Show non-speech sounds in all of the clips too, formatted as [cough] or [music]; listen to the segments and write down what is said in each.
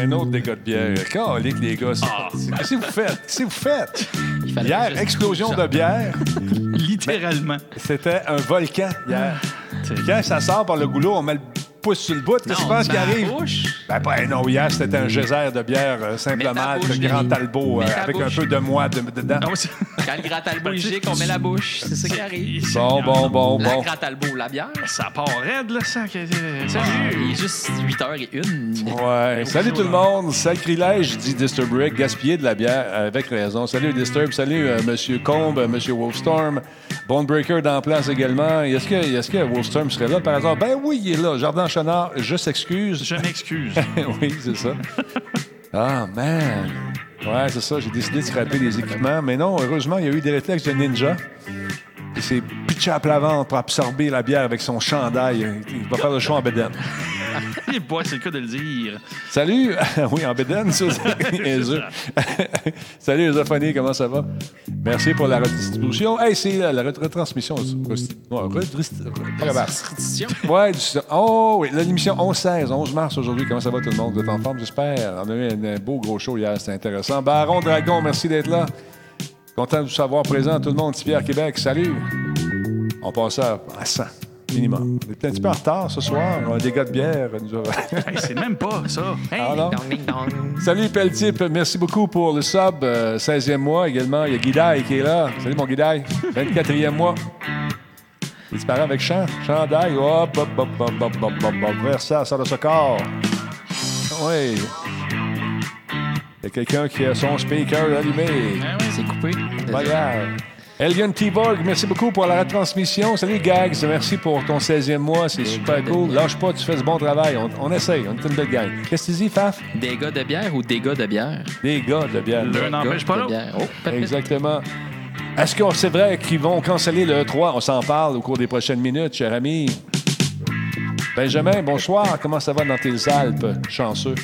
Un autre dégât de bière. Calique, les gars. c'est- Qu'est-ce que vous faites? Qu'est-ce que vous faites? Hier, explosion de bière. Littéralement. C'était un volcan hier. C'est- Quand ça sort par le goulot, on met le sur le bout. Qu'est-ce que tu penses qui arrive? bouche. Ben, pas, non, hier, c'était un geyser de bière euh, simple Mets ta malt, bouche, Grand Denis. Talbot, euh, Mets ta avec un bouche. peu de moi de- dedans. C'est- [laughs] Quand le grand talbot il gicle, on met la bouche. C'est ça qui arrive. Bon, bon, bon, La bon. grand talbot, la bière. Ça part raide, là, ça. que- Ah, Salut! il est juste 8h01. Ouais. Salut tout le monde. Sacrilège, dit Disturb Rick. Gaspiller de la bière avec raison. Salut Disturb. Salut euh, Monsieur Combe, euh, Monsieur Wolfstorm. Bonebreaker dans place également. Est-ce que, est que Wolfstorm serait là par hasard? Ben oui, il est là. Jardin Je s'excuse. Je m'excuse. [laughs] oui, c'est ça. Ah, man. Ouais, c'est ça. J'ai décidé de scraper les équipements. Mais non, heureusement, il y a eu des réflexes de ninja. Il s'est à plat ventre pour absorber la bière avec son chandail. Il va faire le show en bédaine. Les [laughs] bois, c'est le cas de le dire. Salut! [laughs] oui, en bédaine, ça, c'est. [laughs] Salut, Eusophonie, comment ça va? Merci pour la redistribution. Hey, c'est la, la ret- retransmission. resti- ouais, du- oh oui, l'émission 11-16, 11 mars aujourd'hui. Comment ça va tout le monde? Vous êtes en forme, j'espère? On a eu un, beau gros show hier, c'était intéressant. Baron Dragon, merci d'être là. Content de vous savoir présent, tout le monde. Pierre Québec, salut. On passe à, à 100, minimum. On est un petit peu en retard ce soir. On a des gars de bière. nous [laughs] Hey, c'est même pas ça. Hey, Ah non? Dong, ding, dong. Salut Pelletier, merci beaucoup pour le sub. euh, 16e mois également. Il y a Guidaille qui est là. Salut mon Guidaille. 24e mois. Il disparaît avec Chant. Chandail. Hop, hop, hop, hop, hop, hop, hop, hop. Versa, sort de ce corps. Oui. Il y a quelqu'un qui a son speaker allumé. Ah oui. C'est coupé. Pas grave. Elion T-Borg, merci beaucoup pour la retransmission. Salut Gags, merci pour ton 16e mois, c'est super cool. Lâche pas, tu fais du bon travail. On, on essaye, on est une belle gang. Qu'est-ce que tu dis, Faf? Des gars de bière ou des gars de bière? Des gars de bière. L'un n'empêche pas de l'autre. bière. Oh. Exactement. Est-ce que c'est vrai qu'ils vont canceller le 3? On s'en parle au cours des prochaines minutes, cher ami. Benjamin, bonsoir. Comment ça va dans tes Alpes? Chanceux.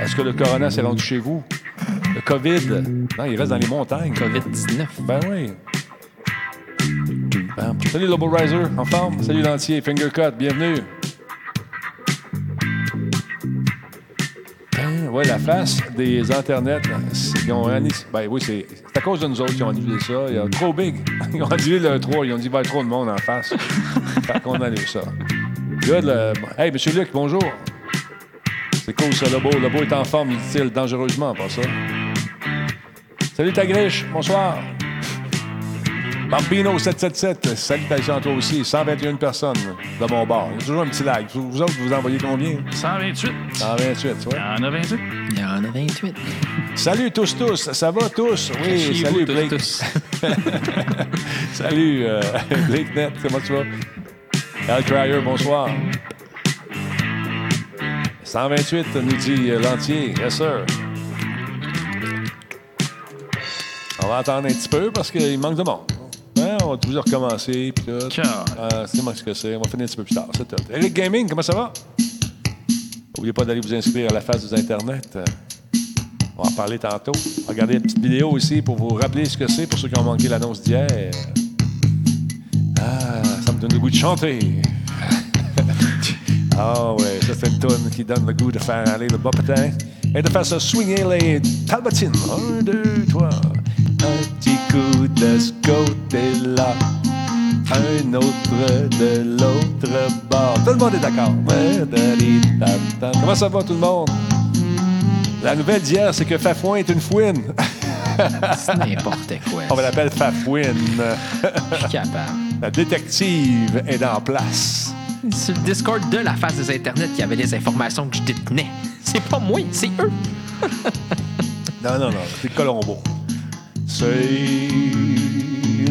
Est-ce que le corona s'est rendu chez vous? Le COVID? Non, il reste dans les montagnes. COVID-19. Ben oui. Bam. Salut Lobo Riser, en forme? Salut l'entier, Fingercut, bienvenue. Ben, ouais, la face des internets, c'est- ils ont Ben oui, c'est à cause de nous autres qui ont annulé ça. Il y a trop big. [laughs] Ils ont annulé le 3. Ils ont dit va y avoir trop de monde en face. [laughs] fait qu'on annule ça. Good, le- Hey, Monsieur Luc, bonjour. C'est cool ça, Lobo. Lobo est en forme, il dit-il, dangereusement, pas ça. Salut Tagriche, bonsoir. Bambino 777, salutations à toi aussi. 121 personnes de mon bord. Il y a toujours un petit lag. Vous, vous autres, vous envoyez combien? 128. 128, tu vois. Il y en a 28. Il y en a 28. Salut tous, tous. Ça va tous? Oui, salut Blake. tous. [laughs] Salut euh, [laughs] Blake Net, comment tu vas? Al Cryer, bonsoir. 128, nous dit l'entier. Yes, sir. On va attendre un petit peu parce qu'il manque de monde. Hein, on va toujours recommencer. Puis tout. Euh, c'est moi ce que c'est. On va finir un petit peu plus tard. C'est tout. Eric Gaming, comment ça va? N'oubliez pas d'aller vous inscrire à la face des Internet. On va en parler tantôt. Regardez une petite vidéo aussi pour vous rappeler ce que c'est pour ceux qui ont manqué l'annonce d'hier. Ah, ça me donne le goût de chanter. [laughs] Ah ouais, ça c'est une tonne qui donne le goût de faire aller le bas patin et de faire se swinger les talbotines. Un, deux, trois. Un petit coup de ce côté-là, un autre de l'autre bord. Tout le monde est d'accord. Comment ça va tout le monde? La nouvelle d'hier, c'est que Fafouin est une fouine. C'est n'importe quoi. On l'appeler Fafouine. Je suis capable. La détective est en place. Sur le Discord de la face des Internets, il y avait les informations que je détenais. C'est pas moi, c'est eux. Non, non, non, c'est Colombo. C'est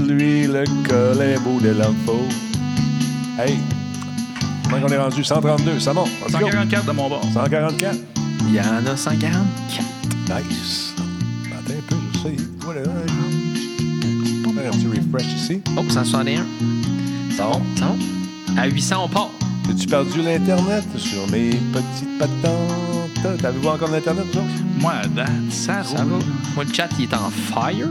lui le Colombo de l'info. Hey, comment on est rendu? 132, ça monte. Let's go. 144 de mon bord. 144. Il y en a 144. Nice. Attends un peu, je sais. Voilà. On va faire un petit refresh ici. Oh, 161. Ça monte, ça monte. À 800, on part. As-tu perdu l'Internet sur mes petites patentes? T'avez-vous encore l'Internet, autres? Moi, ça Ça roule. va? Moi, le chat, il est en fires.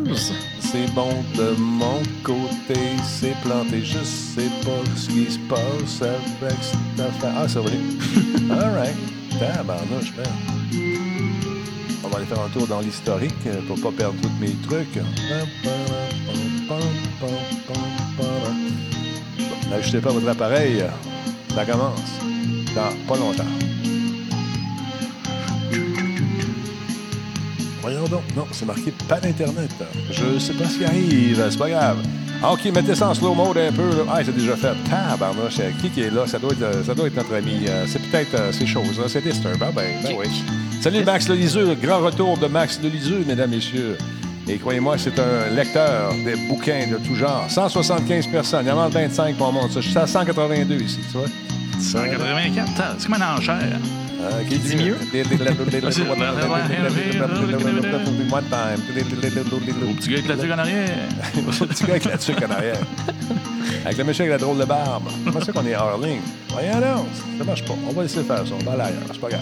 C'est bon de mon côté, c'est planté. Je sais pas ce qui se passe avec cette affaire. Ah, ça va aller. [laughs] All right. Tabarnouche, man. va aller faire un tour dans l'historique euh, pour pas perdre tous mes trucs. N'ajustez pas votre appareil. Ça commence dans pas longtemps. Non, c'est marqué pas d'Internet. Je sais pas ce qui arrive. C'est pas grave. Ah, OK, mettez ça en slow mode un peu. là. Ah, c'est déjà fait. Tabarnouche. euh, Qui qui est là? Ça doit être, euh, ça doit être notre ami. euh, C'est peut-être ces choses-là. C'est Disturb. Ben, ben. Salut Max Leliseux. Grand retour de Max Leliseux, mesdames, messieurs. Et croyez-moi, c'est un lecteur des bouquins de tout genre. 175 personnes. Il y en manque 25 pour monter ça. Je suis à 182 ici, tu vois. 184, ah, c'est comme un enchère. Qui dit mieux? One time. Au petit gars avec la tuque en arrière. Le petit gars avec la tuque en arrière. Avec le monsieur avec la drôle de barbe. C'est pas ça qu'on est hors ligne? Voyons donc, ça marche pas. On va laisser faire ça. On va aller ailleurs. C'est pas grave.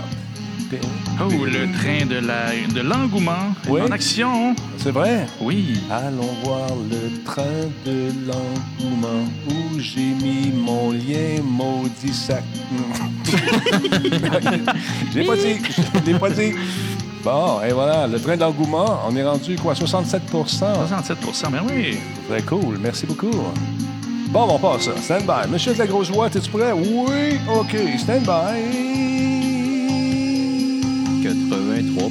Oh, le train de la de l'engouement Oui. en action. C'est vrai? Oui. Allons voir le train de l'engouement où j'ai mis mon lien maudit sac. [laughs] j'ai pas dit. Je l'ai pas dit. Bon, et voilà, le train d'engouement, on est rendu quoi, 67% 67% mais oui. Très cool, merci beaucoup. Bon, on passe ça. Stand by. Monsieur de la grosse voix, es-tu prêt? Oui, OK. Stand by. 83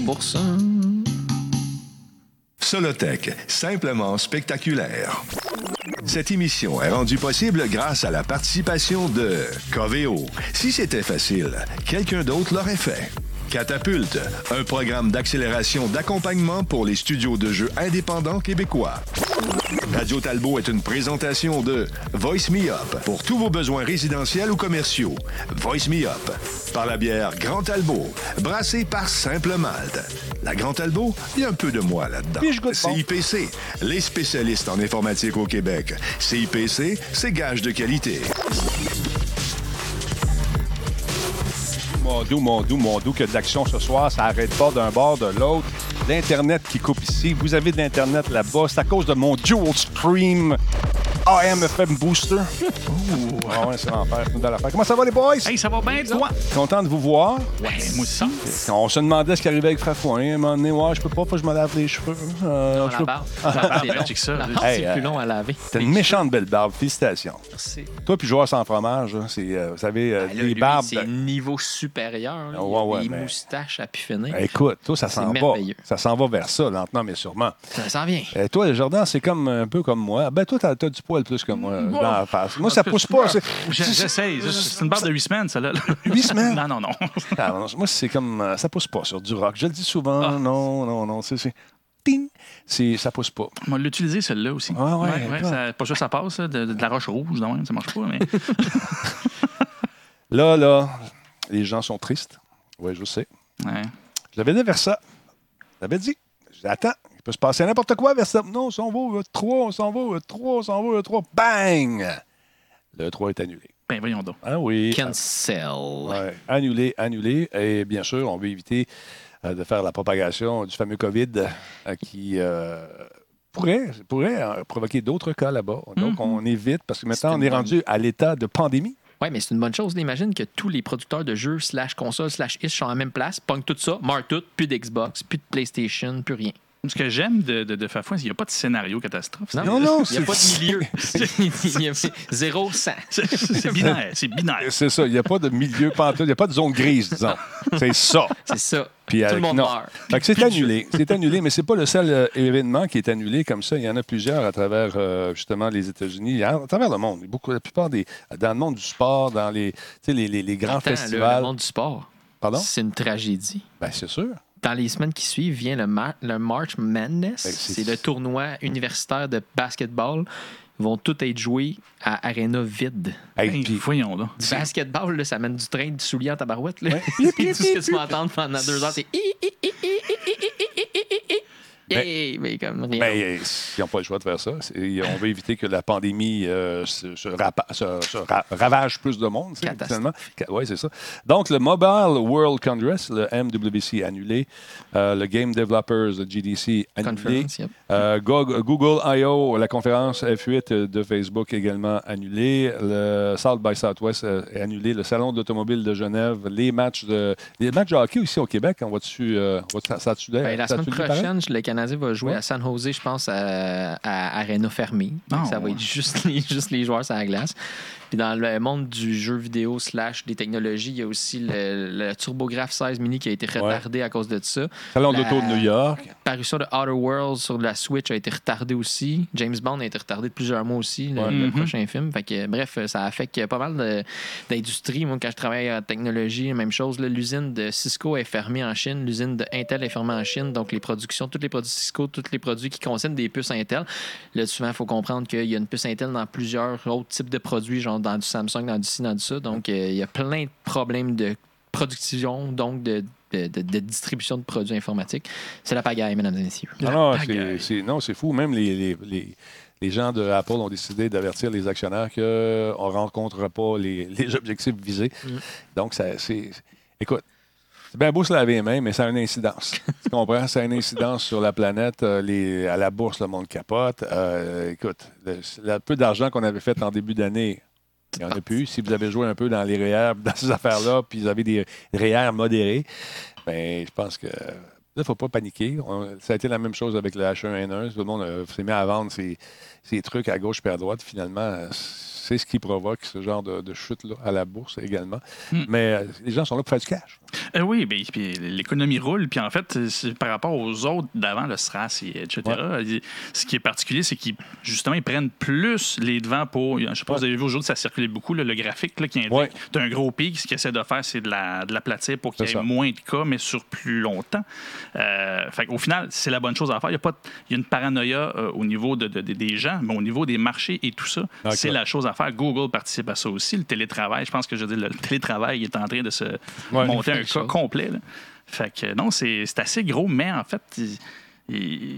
Solotech, simplement spectaculaire. Cette émission est rendue possible grâce à la participation de Coveo. Si c'était facile, quelqu'un d'autre l'aurait fait. Catapulte, un programme d'accélération d'accompagnement pour les studios de jeux indépendants québécois. Radio Talbot est une présentation de Voice Me Up pour tous vos besoins résidentiels ou commerciaux. Voice Me Up par la bière Grand Talbot, brassée par Simple Malte. La Grand Talbot, il y a un peu de moi là-dedans. CIPC, les spécialistes en informatique au Québec. CIPC, c'est gage de qualité. Mon doux, mon doux, mon doux, que de l'action ce soir, ça arrête pas d'un bord, de l'autre. L'Internet qui coupe ici. Vous avez de l'Internet là-bas. C'est à cause de mon Dual Stream AMFM Booster. Ah ouais, c'est l'enfer. c'est une belle affaire. Comment ça va, les boys? Hey, ça va bien, toi? Content de vous voir. Ouais, moi aussi. On se demandait ce qui arrivait avec Frafouin. À un moment donné, ouais, je peux pas, faut que je me lave les cheveux. Euh, Non, je la peux- barbe. La barbe, c'est [laughs] long. check ça. La barbe, Hey, c'est euh, plus long à laver. T'as une méchante belle barbe. Félicitations. Merci. Toi, puis joueur sans fromage, c'est, euh, vous savez, euh, Ben là, lui, barbes. C'est niveau supérieur. là. Ouais, ouais, mais- moustaches à pu finir. Écoute, toi, ça s'en va. Ça s'en va vers ça, lentement, mais sûrement. Ça s'en vient. Euh, toi, Jordan, c'est comme un peu comme moi. Ben, toi, t'as, t'as du poil plus que moi euh, dans la face. Moi, ça pousse pas. C'est, J'essaye. C'est une barre de 8 semaines, celle-là. Huit semaines? [laughs] Non, non, non. Ah, non, moi, c'est comme. euh, ça pousse pas sur du rock. Je le dis souvent. Ah. Non, non, non. C'est. c'est ting! C'est, ça pousse pas. On va l'utiliser, celle-là aussi. Ouais, ouais, toi. ça- pas sûr que ça passe, de, de la roche rouge, non, ça marche pas, mais. [laughs] Là, là, les gens sont tristes. Oui, je sais. Ouais. Je l'avais dit vers ça. Je l'avais dit. Je dis, attends, peut se passer n'importe quoi vers ça. Non, on s'en va, le 3, on s'en va, le 3, on s'en va, le 3. Bang! Le 3 est annulé. Ben, voyons donc. Ah oui. Cancel. Ouais, annulé, annulé. Et bien sûr, on veut éviter euh, de faire la propagation du fameux COVID euh, qui euh, pourrait, pourrait euh, provoquer d'autres cas là-bas. Donc, on évite parce que maintenant, on est rendu à l'état de pandémie. Oui, mais c'est une bonne chose. Imagine que tous les producteurs de jeux, slash consoles, slash ish sont à la même place, pognent tout ça, marquent tout, plus d'Xbox, plus de PlayStation, plus rien. Ce que j'aime de, de, de Fafouin, c'est qu'il n'y a pas de scénario catastrophe. C'est- Non, non, Il n'y a c'est- pas de milieu. [laughs] [laughs] Il y a zéro, 100. [laughs] C'est binaire. C'est binaire. C'est ça. Il n'y a pas de milieu pantoute. Il n'y a pas de zone grise, disons. C'est ça. C'est ça. Puis Tout avec- le monde non. meurt. Fait que c'est annulé. C'est annulé, mais c'est pas le seul euh, événement qui est annulé comme ça. Il y en a plusieurs à travers euh, justement les États-Unis, à, à travers le monde. Beaucoup, la plupart des dans le monde du sport, dans les, les, les, les grands Attends, le- festivals. Le monde du sport, Pardon? c'est une tragédie. Ben c'est sûr. Dans les semaines qui suivent vient le, ma- le March Madness. Ben, c'est- c'est le tournoi universitaire de basketball. Ils vont tous être joués à arena vide. Hey, Hey, puis- voyons donc. Du basketball, là, ça mène du train, du soulier en tabarouette. Là. Ouais. [laughs] Puis tout ce que tu vas entendre pendant deux heures, c'est Yay! Mais comme rien. Ben, euh, ils n'ont pas le choix de faire ça. On veut éviter que la pandémie euh, se, se rapa- se- se ra- ravage plus de monde. Oui, c'est ça. Donc, le Mobile World Congress, le MWC annulé, euh, le Game Developers, le GDC annulé, yep. euh, Go- Google I.O., la conférence F8 de Facebook également annulée, le South by Southwest est annulé, le Salon d'automobile de Genève, les matchs de, les matchs de hockey aussi au Québec, on va-tu... va- ça, ça Ben, la ça a-tu semaine prochaine, le Canadien va jouer Ouais. à San Jose, je pense, à, à Arena fermée. Ah, ça va ouais. être juste les, [laughs] juste les joueurs sur la glace. Puis dans le monde du jeu vidéo slash des technologies, il y a aussi le, le TurboGrafx 16 mini qui a été retardé à cause de ça. Salon La- d'auto de New York. Parution de Outer Worlds sur la Switch a été retardée aussi. James Bond a été retardé de plusieurs mois aussi, le, Ouais. le Mhm. prochain film. Fait que, bref, ça affecte pas mal d'industries. Moi, quand je travaille en technologie, même chose. L'usine de Cisco est fermée en Chine. L'usine de Intel est fermée en Chine. Donc, les productions, tous les produits Cisco, tous les produits qui concernent des puces Intel. Là, souvent, il faut comprendre qu'il y a une puce Intel dans plusieurs autres types de produits, genre dans du Samsung, dans du ci, dans du ça. Donc, euh, il y a plein de problèmes de production, donc de, de- de- de distribution de produits informatiques. C'est la pagaille, mesdames et messieurs. Ah non, La c'est- non, c'est fou. Même les, les, les- les gens de Apple ont décidé d'avertir les actionnaires qu'on ne rencontrera pas les, [laughs] les objectifs visés. Mm. Donc, ça, c'est. Écoute, c'est bien beau se laver les mains, mais ça a une incidence. [laughs] tu comprends? Ça a une incidence sur la planète. Euh, les- à la bourse, le monde capote. Euh, écoute, le, le peu d'argent qu'on avait fait en début d'année, il n'y en a plus. Si vous avez joué un peu dans les REER, [laughs] dans ces affaires-là, puis vous avez des REER modérés, ben, je pense que il ne faut pas paniquer. Ça a été la même chose avec le H1N1. Tout le monde euh, s'est mis à vendre ses, ses trucs à gauche et à droite. Finalement, euh, c'est ce qui provoque ce genre de, de chute-là à la bourse également. Hmm. Mais euh, les gens sont là pour faire du cash. Euh, oui, puis l'économie roule. Puis en fait, par rapport aux autres d'avant, le SRAS, et etc., ce qui est particulier, c'est qu'ils justement ils prennent plus les devants pour. Je sais pas, Ouais. vous avez vu aujourd'hui, ça circulait beaucoup, là, le graphique là, qui indique Ouais. d'un gros pic. Ce qu'ils essaient de faire, c'est de la, de l'aplatir pour qu'il y ait ça. moins de cas, mais sur plus longtemps. Euh, fait au final, c'est la bonne chose à faire. Il y a, pas il y a une paranoïa euh, au niveau de- des gens, mais au niveau des marchés et tout ça, c'est la chose à faire. Google participe à ça aussi. Le télétravail, je pense que je dire, le [laughs] télétravail est en train de se Ouais. monter un cas complet. là. Fait que non, c'est assez gros, mais en fait, il-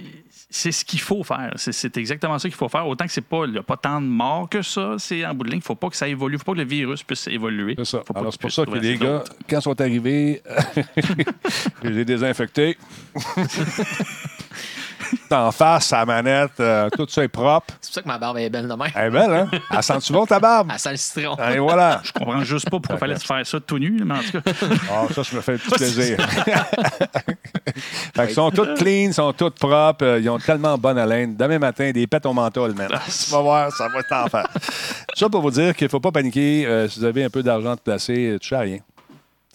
c'est ce qu'il faut faire. C'est- exactement ça qu'il faut faire. Autant que c'est pas, il n'y a pas tant de morts que ça, c'est en bout de ligne. Il ne faut pas que ça évolue. Il ne faut pas que le virus puisse évoluer. C'est ça. Faut Alors, c'est pour ça que les gars, quand ils sont arrivés, [laughs] je les ai désinfectés. [laughs] en face, la manette, euh, tout ça est propre. C'est pour ça que ma barbe est belle de même. Elle est belle, hein? Elle sent-tu bon, ta barbe? Elle sent le citron. Et voilà. Je comprends juste pas pourquoi il fallait se faire ça tout nu, mais en tout cas, Ah, ça, je me fais un petit plaisir. [laughs] fait qu'ils sont toutes clean, sont toutes propres, euh, ils ont tellement bonne haleine. Demain matin, des pets au menthol, man. tu vas voir, ça va être en faire. Ça pour vous dire qu'il ne faut pas paniquer. euh, si vous avez un peu d'argent de placer, tu à rien.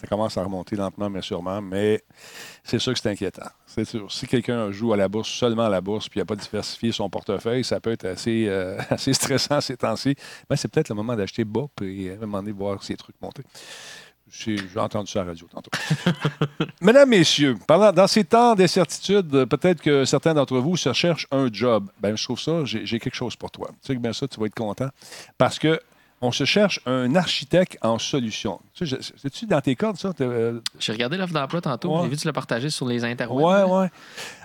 Ça commence à remonter lentement, mais sûrement, mais c'est sûr que c'est inquiétant. C'est sûr. Si quelqu'un joue à la bourse, seulement à la bourse, puis il n'a pas diversifié son portefeuille, ça peut être assez, euh, [laughs] assez stressant ces temps-ci. Mais c'est peut-être le moment d'acheter bas, puis à un moment donné, voir ces trucs monter. J'ai entendu ça à la radio tantôt. [laughs] Mesdames, Messieurs, dans ces temps d'incertitude, euh, peut-être que certains d'entre vous se cherchent un job. Ben, je trouve ça, j'ai j'ai quelque chose pour toi. Tu sais que bien ça, tu vas être content. Parce que on se cherche un architecte en solution. Tu sais, C'est-tu dans tes cordes, ça? Euh, J'ai regardé l'offre d'emploi tantôt. Ouais. J'ai vu que tu l'as partagé sur les interwebs. Ouais, ouais.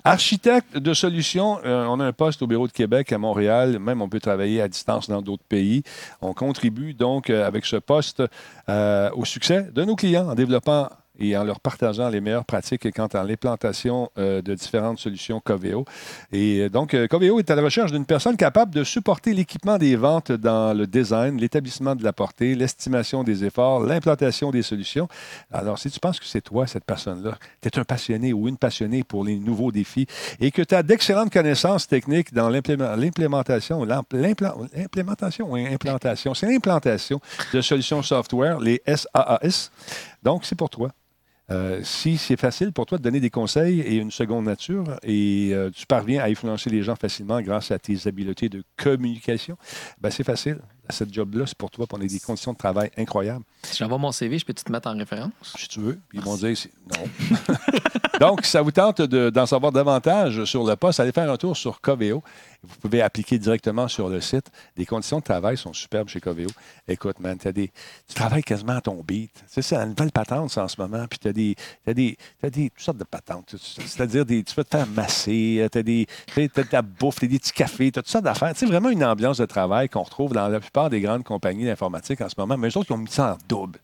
Architecte de solutions, euh, on a un poste au bureau de Québec à Montréal. Même on peut travailler à distance dans d'autres pays. On contribue donc euh, avec ce poste au succès de nos clients en développant et en leur partageant les meilleures pratiques quant à l'implantation euh, de différentes solutions Coveo. Et euh, donc, euh, Coveo est à la recherche d'une personne capable de supporter l'équipement des ventes dans le design, l'établissement de la portée, l'estimation des efforts, l'implantation des solutions. Alors, si tu penses que c'est toi, cette personne-là, tu es un passionné ou une passionnée pour les nouveaux défis et que tu as d'excellentes connaissances techniques dans l'implé- l'implémentation, l'implémentation ou implantation, c'est l'implantation de solutions software, les SaaS. Donc, c'est pour toi. Euh, si c'est facile pour toi de donner des conseils et une seconde nature et euh, tu parviens à influencer les gens facilement grâce à tes habiletés de communication, ben c'est facile. cette job-là, c'est pour toi, pour on a des conditions de travail incroyables. Si j'envoie mon CV, je peux-tu te mettre en référence? Si tu veux. Ils vont dire non. [laughs] Donc, si ça vous tente de- d'en savoir davantage sur le poste, allez faire un tour sur Coveo. Vous pouvez appliquer directement sur le site. Les conditions de travail sont superbes chez Coveo. Écoute, man, tu travailles quasiment à ton beat. Tu c'est la nouvelle patente en ce moment. Puis tu as des, t'as des, t'as des toutes sortes de patentes. C'est-à-dire, tu peux te masser, tu as des, tu as de la bouffe, t'as des petits cafés, tu as toutes sortes d'affaires. C'est vraiment une ambiance de travail qu'on retrouve dans la plupart des grandes compagnies d'informatique en ce moment. Mais eux autres, ils ont mis ça en double.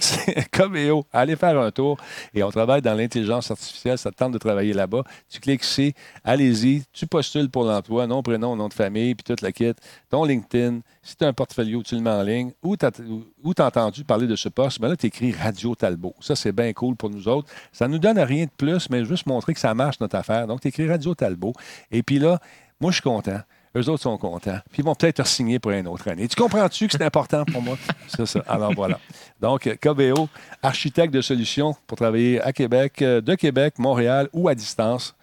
[laughs] Coveo. Allez faire un tour. Et on travaille dans l'intelligence artificielle. Ça te tente de travailler là-bas. Tu cliques ici, allez-y, tu postules pour l'emploi, nom, prénom, nom de famille, puis toute la kit, ton LinkedIn. Si tu as un portfolio, tu le mets en ligne. Ou tu as, entendu parler de ce poste, ben là, tu écris Radio Talbot. Ça, c'est bien cool pour nous autres. Ça ne nous donne rien de plus, mais juste montrer que ça marche, notre affaire. Donc, tu écris Radio Talbot. Et puis là, moi, je suis content. Eux autres sont contents. Puis ils vont peut-être te signer pour une autre année. Tu comprends-tu que c'est important pour moi? [laughs] C'est ça. Alors voilà. Donc, KBO, architecte de solutions pour travailler à Québec, euh, de Québec, Montréal ou à distance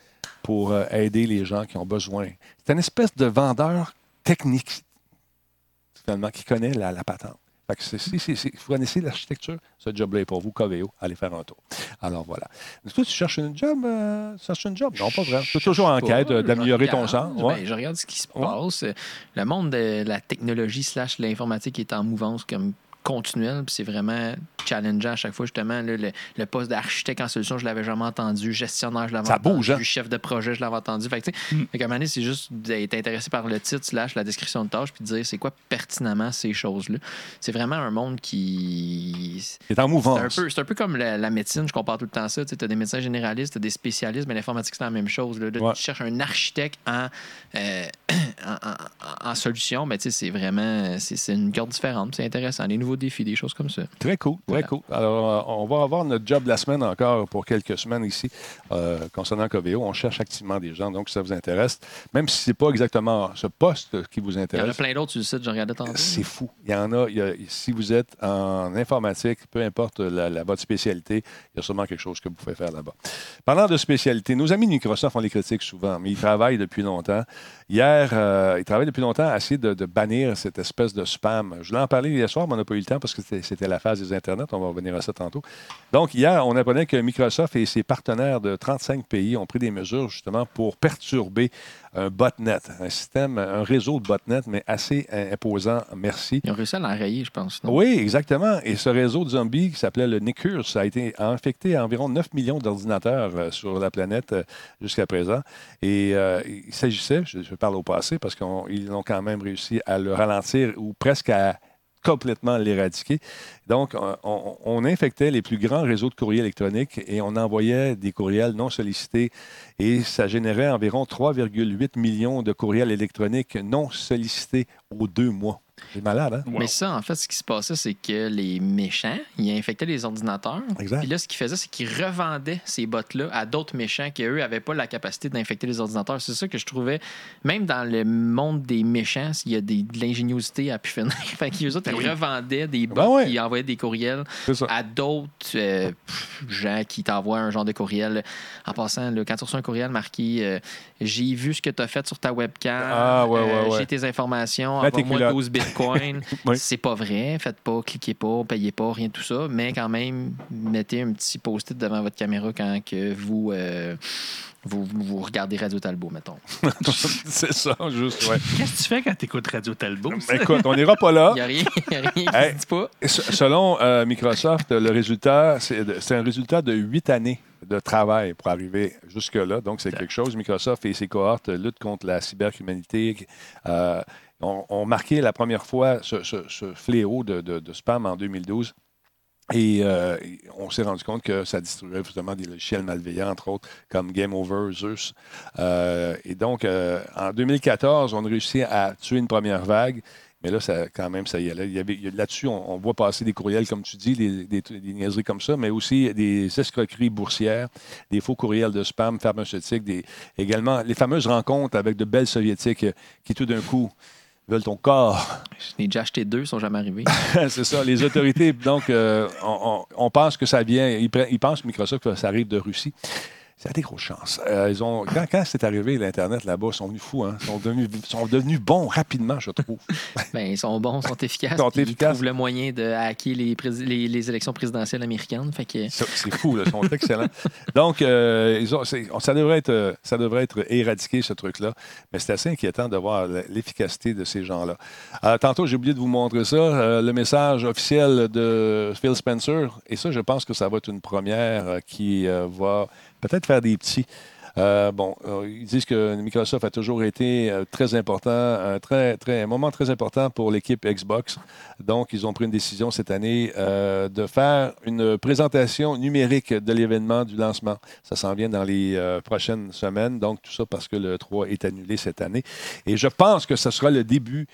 pour euh, aider les gens qui ont besoin. C'est une espèce de vendeur technique, finalement, qui connaît la, la patente. Fait que c'est- si, si- si vous connaissez l'architecture, ce job-là est pour vous, KVO, allez faire un tour. Alors voilà. Que tu cherches une job? euh, tu cherches une job? Non, pas vraiment. Tu es toujours en quête euh, d'améliorer ton sens. Ouais. ben, je regarde ce qui se Ouais. passe. Le monde de la technologie slash l'informatique est en mouvance comme continuelle, puis c'est vraiment challengeant à chaque fois, justement. là, le, le poste d'architecte en solution, je l'avais jamais entendu. Gestionnaire, je l'avais Ça entendu. bouge, hein? Chef de projet, je l'avais entendu. Fait que, tu sais, fait qu'à un moment donné, c'est juste d'être intéressé par le titre slash la description de tâche, puis de dire c'est quoi pertinemment ces choses-là. C'est vraiment un monde qui... C'est en C'est mouvance. un, peu, c'est un peu comme la, la médecine, je compare tout le temps ça. Tu as des médecins généralistes, tu as des spécialistes, mais l'informatique, c'est la même chose. Là. Là, Ouais. Tu cherches un architecte en, euh, [clears throat] en, en- en solution, mais tu sais, c'est vraiment c'est, c'est une corde différente. C'est intéressant. Des nouveaux défis, des choses comme ça. Très cool, très Voilà. cool. Alors, euh, on va avoir notre job de la semaine encore pour quelques semaines ici euh, concernant Coveo. On cherche activement des gens, donc si ça vous intéresse, même si ce n'est pas exactement ce poste qui vous Il y en a intéresse, plein d'autres sur le site, je regardais tantôt. c'est fou. Il y en a, il y a- si vous êtes en informatique, peu importe la, la- votre spécialité, il y a sûrement quelque chose que vous pouvez faire là-bas. Parlant de spécialité, nos amis de Microsoft, on les critique souvent, mais ils travaillent depuis longtemps. Hier, euh, ils travaillent depuis longtemps à essayer de, de bannir cette espèce de spam. Je voulais en parler hier soir, mais on n'a pas eu le temps parce que c'était- la phase des Internets. On va revenir à ça tantôt. Donc, hier, on apprenait que Microsoft et ses partenaires de 35 pays ont pris des mesures justement pour perturber un botnet, un système, un réseau de botnet, mais assez imposant. Merci. Ils ont réussi à l'enrayer, je pense. non? Oui, exactement. Et ce réseau de zombies qui s'appelait le Nicurs a été a infecté environ 9 millions d'ordinateurs euh, sur la planète euh, jusqu'à présent. Et euh, il s'agissait, je, je parle au passé, parce qu'ils ont quand même réussi à le ralentir ou presque à complètement l'éradiquer. Donc, on, infectait les plus grands réseaux de courriers électroniques et on envoyait des courriels non sollicités et ça générait environ 3,8 millions de courriels électroniques non sollicités aux deux mois. C'est malade, hein? Wow. Mais ça, en fait, ce qui se passait, c'est que les méchants, ils infectaient les ordinateurs. Exact. Puis là, ce qu'ils faisaient, c'est qu'ils revendaient ces bots-là à d'autres méchants qui, eux, n'avaient pas la capacité d'infecter les ordinateurs. C'est ça que je trouvais, même dans le monde des méchants, il y a des, de l'ingéniosité à pu finir. [laughs] fait qu'eux autres, Ben ils oui. revendaient des bots Ben ouais. qui envoyaient des courriels à d'autres euh, gens qui t'envoient un genre de courriel. En passant, là, quand tu reçois un courriel marqué euh, J'ai vu ce que tu as fait sur ta webcam, Ah, ouais, ouais, euh, ouais. j'ai tes informations, envoie-moi culottes. 12 bitcoins. [laughs] Oui. C'est pas vrai. Faites pas, cliquez pas, payez pas, rien de tout ça. Mais quand même, mettez un petit post-it devant votre caméra quand que vous, euh, vous, vous regardez Radio Talbot, mettons. [laughs] c'est ça, juste, ouais. Qu'est-ce que tu fais quand tu écoutes Radio Talbot? Écoute, on n'ira pas là. [laughs] Il n'y a rien, y a rien qui Hey. se dit pas. Selon euh, Microsoft, le résultat, c'est un résultat de huit années de travail pour arriver jusque-là. Donc, c'est quelque chose. Microsoft et ses cohortes luttent contre la cybercriminalité. Euh, ont, ont marqué la première fois ce, fléau de, spam en 2012. Et euh, on s'est rendu compte que ça distribuait justement des logiciels malveillants, entre autres, comme Game Over, Zeus. Euh, et donc, euh, en 2014, on a réussi à tuer une première vague. Mais là, ça, quand même, ça y a- là-dessus, on, voit passer des courriels, comme tu dis, des, niaiseries comme ça, mais aussi des escroqueries boursières, des faux courriels de spam pharmaceutique, des, également les fameuses rencontres avec de belles soviétiques qui, tout d'un coup, veulent ton corps. [laughs] Je n'ai déjà acheté deux, ils sont jamais arrivés. [laughs] c'est ça. Les autorités, donc, euh, on, on- on pense que ça vient, ils, ils pensent, Microsoft, que ça arrive de Russie. Ça a des grosses chances. Euh, ils ont, quand quand c'est arrivé, l'Internet là-bas, ils sont venus fous. Hein? Ils sont devenus, sont devenus bons rapidement, je trouve. [laughs] Ben, ils sont bons, ils sont efficaces. Ils sont efficaces. Ils trouvent le moyen de hacker les, les, les élections présidentielles américaines. Fait que, C'est fou, là, ils sont excellents. Donc, euh, ils ont- c'est- ça, devrait être, euh, ça devrait être éradiqué, ce truc-là. Mais c'est assez inquiétant de voir l'efficacité de ces gens-là. Euh, tantôt, j'ai oublié de vous montrer ça, le message officiel de Phil Spencer. Et ça, je pense que ça va être une première qui va peut-être faire des petits. Euh, bon, euh, ils disent que Microsoft a toujours été euh, très important, un, très, très, un moment très important pour l'équipe Xbox. Donc, ils ont pris une décision cette année de faire une présentation numérique de l'événement du lancement. Ça s'en vient dans les prochaines semaines. Donc, tout ça parce que le 3 est annulé cette année. Et je pense que ce sera le début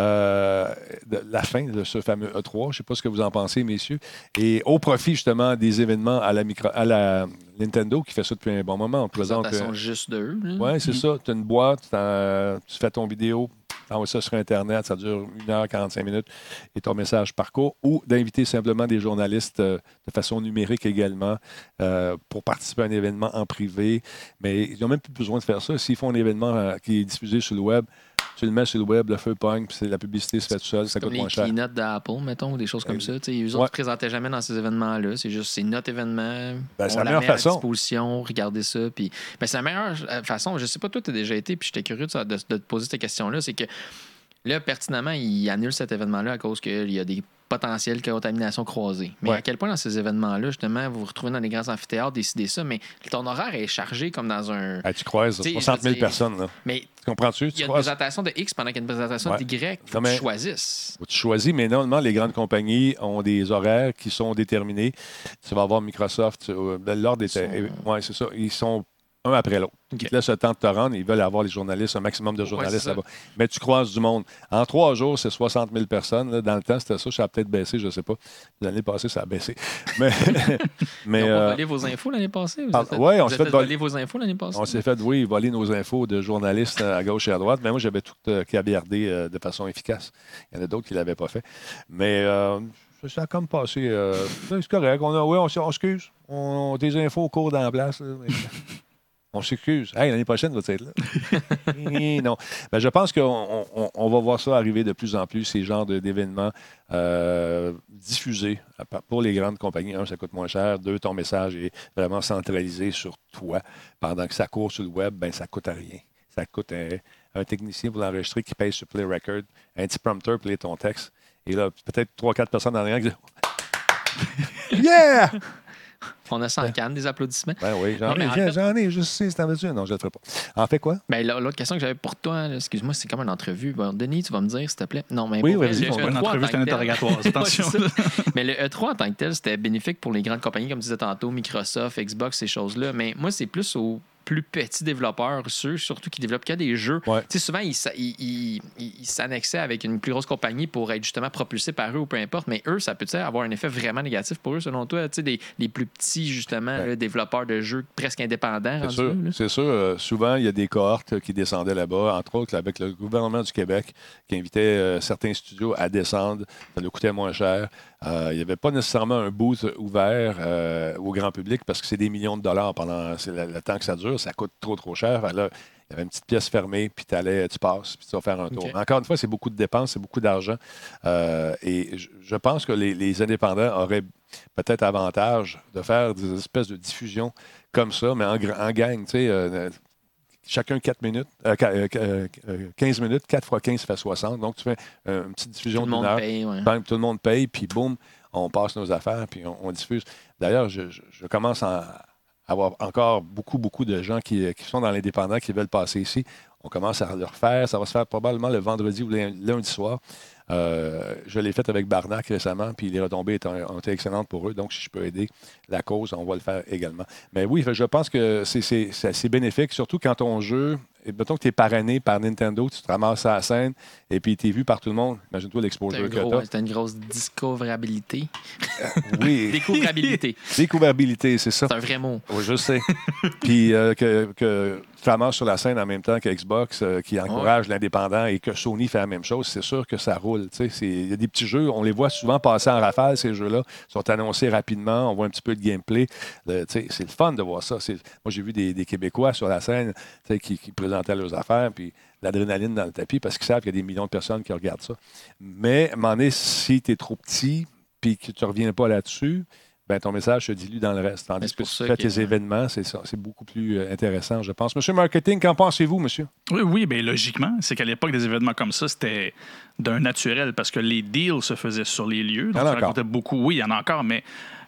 euh, de la fin de ce fameux E3. Je ne sais pas ce que vous en pensez, messieurs. Et au profit, justement, des événements à la, micro, à la Nintendo qui fait ça depuis un bon moment. On présente. présentation euh, juste d'eux. oui, c'est ça. Tu as une boîte, tu fais ton vidéo, tu envoies ça sur Internet, ça dure 1h45 minutes et ton message parcourt. Ou d'inviter simplement des journalistes euh, de façon numérique également euh, pour participer à un événement en privé. Mais ils n'ont même plus besoin de faire ça. S'ils font un événement euh, qui est diffusé sur le web, tu le mets sur le web, le feu pogne, puis c'est- la publicité se fait tout seul, ça coûte les moins cher. keynotes d'Apple, mettons, ou des choses comme Euh, ça. Tu sais, eux autres ouais. ne se présentaient jamais dans ces événements-là. C'est juste, c'est notre événement. Ben, c'est on la la meilleure met façon. à disposition, regardez ça. Puis, ben, c'est la meilleure euh, façon. Je sais pas, toi, tu as déjà été, puis j'étais curieux de- de te poser cette question-là. C'est que là, pertinemment, ils annulent cet événement-là à cause qu'il y a des potentielles contaminations croisées. Mais Ouais. à quel point dans ces événements-là, justement, vous vous retrouvez dans les grands amphithéâtres, décidez ça, mais ton horaire est chargé comme dans un. Ah, tu croises Tu sais, 60 je 000 veux dire- personnes. Là. Mais Tu comprends-tu? il y a une croises présentation de X pendant qu'il y a une présentation Ouais. d'Y. Il faut Non, que tu choisisses. Tu choisis, mais normalement, les grandes compagnies ont des horaires qui sont déterminés. Tu vas avoir Microsoft, euh, l'ordre. Ils sont- Oui, c'est ça. Ils sont un après l'autre. Ils te laissent le temps de te rendre. Ils veulent avoir les journalistes, un maximum de journalistes là-bas. Mais tu croises du monde. En trois jours, c'est 60 000 personnes. là. Dans le temps, c'était ça. Ça a peut-être baissé, je ne sais pas. L'année passée, ça a baissé. [laughs] Mais, [laughs] mais pas euh, volé vos infos l'année passée? Vous ah, on s'est fait fait vol- voler vos infos l'année passée? on s'est fait, oui, voler nos infos de journalistes à gauche et à droite. Mais moi, j'avais tout euh, euh, de façon efficace. Il y en a d'autres qui ne l'avaient pas fait. Mais euh, ça a comme passé. euh, c'est correct. On a, oui, on, on s'excuse. On, des infos courent dans la place. [laughs] On s'excuse. Hey, l'année prochaine, va être là. Non. Ben, je pense qu'on on- on- on va voir ça arriver de plus en plus, ces genres d'événements euh, diffusés pour les grandes compagnies. Un, ça coûte moins cher. Deux, ton message est vraiment centralisé sur toi. Pendant que ça court sur le web, ben, ça coûte à rien. Ça coûte un, technicien pour l'enregistrer qui paye sur Play Record, un petit prompteur pour lire ton texte. Et là, peut-être trois, quatre personnes en arrière qui disent [laughs] Yeah! On a 100 cannes, des applaudissements. Ben oui, j'en ai, en fait- ai, je sais, c'est Non, je ne le ferai pas. En fait quoi? Ben, l'autre question que j'avais pour toi, excuse-moi, c'est comme une entrevue. Bon, Denis, tu vas me dire, s'il te plaît. Non, mais Oui, oui, on [laughs] C'est pas une E3 en entrevue, c'est un interrogatoire. Attention. mais le E3 en tant que tel, c'était bénéfique pour les grandes compagnies, comme tu disais tantôt, Microsoft, Xbox, ces choses-là. Mais moi, c'est plus aux plus petits développeurs, ceux surtout qui développent que des jeux. Ouais. Souvent, ils sa- ils- ils- ils- ils s'annexaient avec une plus grosse compagnie pour être justement propulsés par eux ou peu importe. Mais eux, ça peut avoir un effet vraiment négatif pour eux, selon toi? Des- les plus petits, justement, Ouais. là, développeurs de jeux presque indépendants. C'est sûr. là, sûr. euh, souvent, il y a des cohortes qui descendaient là-bas, entre autres avec le gouvernement du Québec qui invitait euh, certains studios à descendre. Ça leur coûtait moins cher. Euh, il n'y avait pas nécessairement un booth ouvert au grand public parce que c'est des millions de dollars pendant le temps que ça dure. Ça coûte trop, trop cher. Il y avait une petite pièce fermée, puis t'allais- tu passes, puis tu vas faire un tour. Encore une fois, c'est beaucoup de dépenses, c'est beaucoup d'argent. Euh, et je, je pense que les, les indépendants auraient peut-être avantage de faire des espèces de diffusions comme ça, mais en, en gang, tu sais. euh, chacun 4 minutes, euh, qua- euh, euh, euh, 15 minutes, 4 fois 15 fait 60. Donc, tu fais euh, une petite diffusion d'une monde heure. paye. ouais. Bang, tout le monde paye, puis boum, on passe nos affaires, puis on, on diffuse. D'ailleurs, je, je- je commence à avoir encore beaucoup, beaucoup de gens qui, qui sont dans l'indépendant, qui veulent passer ici. On commence à le refaire. Ça va se faire probablement le vendredi ou lundi soir. Euh, je l'ai fait avec Barnac récemment, puis les retombées ont été excellentes pour eux. Donc, si je peux aider la cause, on va le faire également. Mais oui, je pense que c'est- bénéfique, surtout quand ton jeu, et mettons que tu es parrainé par Nintendo, tu te ramasses à la scène et puis tu es vu par tout le monde. Imagine-toi C'est l'exposure que tu as. C'était une grosse discoverabilité. Oui, [laughs] Découvrabilité. [laughs] découvrabilité, c'est ça. C'est un vrai mot. Oui, je sais. Puis euh, que, que tu te ramasses sur la scène en même temps que Xbox euh, qui encourage l'indépendant et que Sony fait la même chose, c'est sûr que ça roule. C'est- Il y a des petits jeux, on les voit souvent passer en rafale, ces jeux-là. Ils sont annoncés rapidement, on voit un petit peu de gameplay. C'est le fun de voir ça. C'est- Moi, j'ai vu des, des Québécois sur la scène qui, qui présentaient leurs affaires, puis l'adrénaline dans le tapis parce qu'ils savent qu'il y a des millions de personnes qui regardent ça. Mais, moment donné, si tu es trop petit puis que tu ne reviens pas là-dessus, ben, ton message se dilue dans le reste. Tandis c'est que pour tu fais que- tes événements, c'est ça. C'est beaucoup plus euh, intéressant, je pense. Monsieur Marketing, qu'en pensez-vous, monsieur? Oui, oui bien, logiquement, c'est qu'à l'époque des événements comme ça, c'était d'un naturel parce que les deals se faisaient sur les lieux. Il y en Donc, a encore. racontait beaucoup. Oui, il y en a encore, mais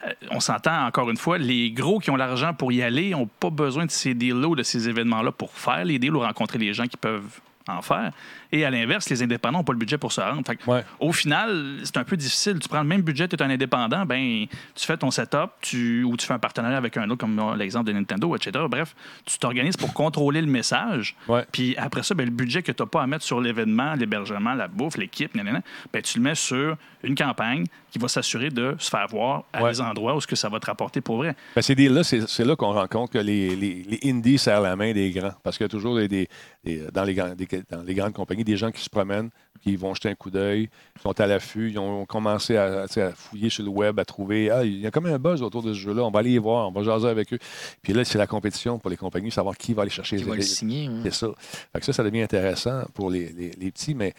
euh, on s'entend encore une fois, les gros qui ont l'argent pour y aller n'ont pas besoin de ces deals-là ou de ces événements-là pour faire les deals ou rencontrer les gens qui peuvent en faire. Et à l'inverse, les indépendants n'ont pas le budget pour se rendre. Fait que, Ouais. Au final, c'est un peu difficile. Tu prends le même budget, tu es un indépendant, ben, tu fais ton setup tu, ou tu fais un partenariat avec un autre, comme euh, l'exemple de Nintendo, etc. Bref, tu t'organises pour contrôler le message. Ouais. Puis après ça, ben, le budget que tu n'as pas à mettre sur l'événement, l'hébergement, la bouffe, l'équipe, ben, tu le mets sur une campagne qui va s'assurer de se faire voir à Ouais. des endroits où ce que ça va te rapporter pour vrai. Ben, ces deals-là, c'est c'est là qu'on rencontre que les, les, les indies serrent la main des grands. Parce qu'il y a toujours des, des- des- dans, les, des- dans les grandes compagnies des gens qui se promènent, qui vont jeter un coup d'œil, qui sont à l'affût, ils ont commencé à, fouiller sur le web, à trouver Ah, il y a comme un buzz autour de ce jeu-là, on va aller y voir, on va jaser avec eux. Puis là, c'est la compétition pour les compagnies, savoir qui va aller chercher Qui les va le signer. C'est ça. Fait que ça, ça devient intéressant pour les, les- les petits, mais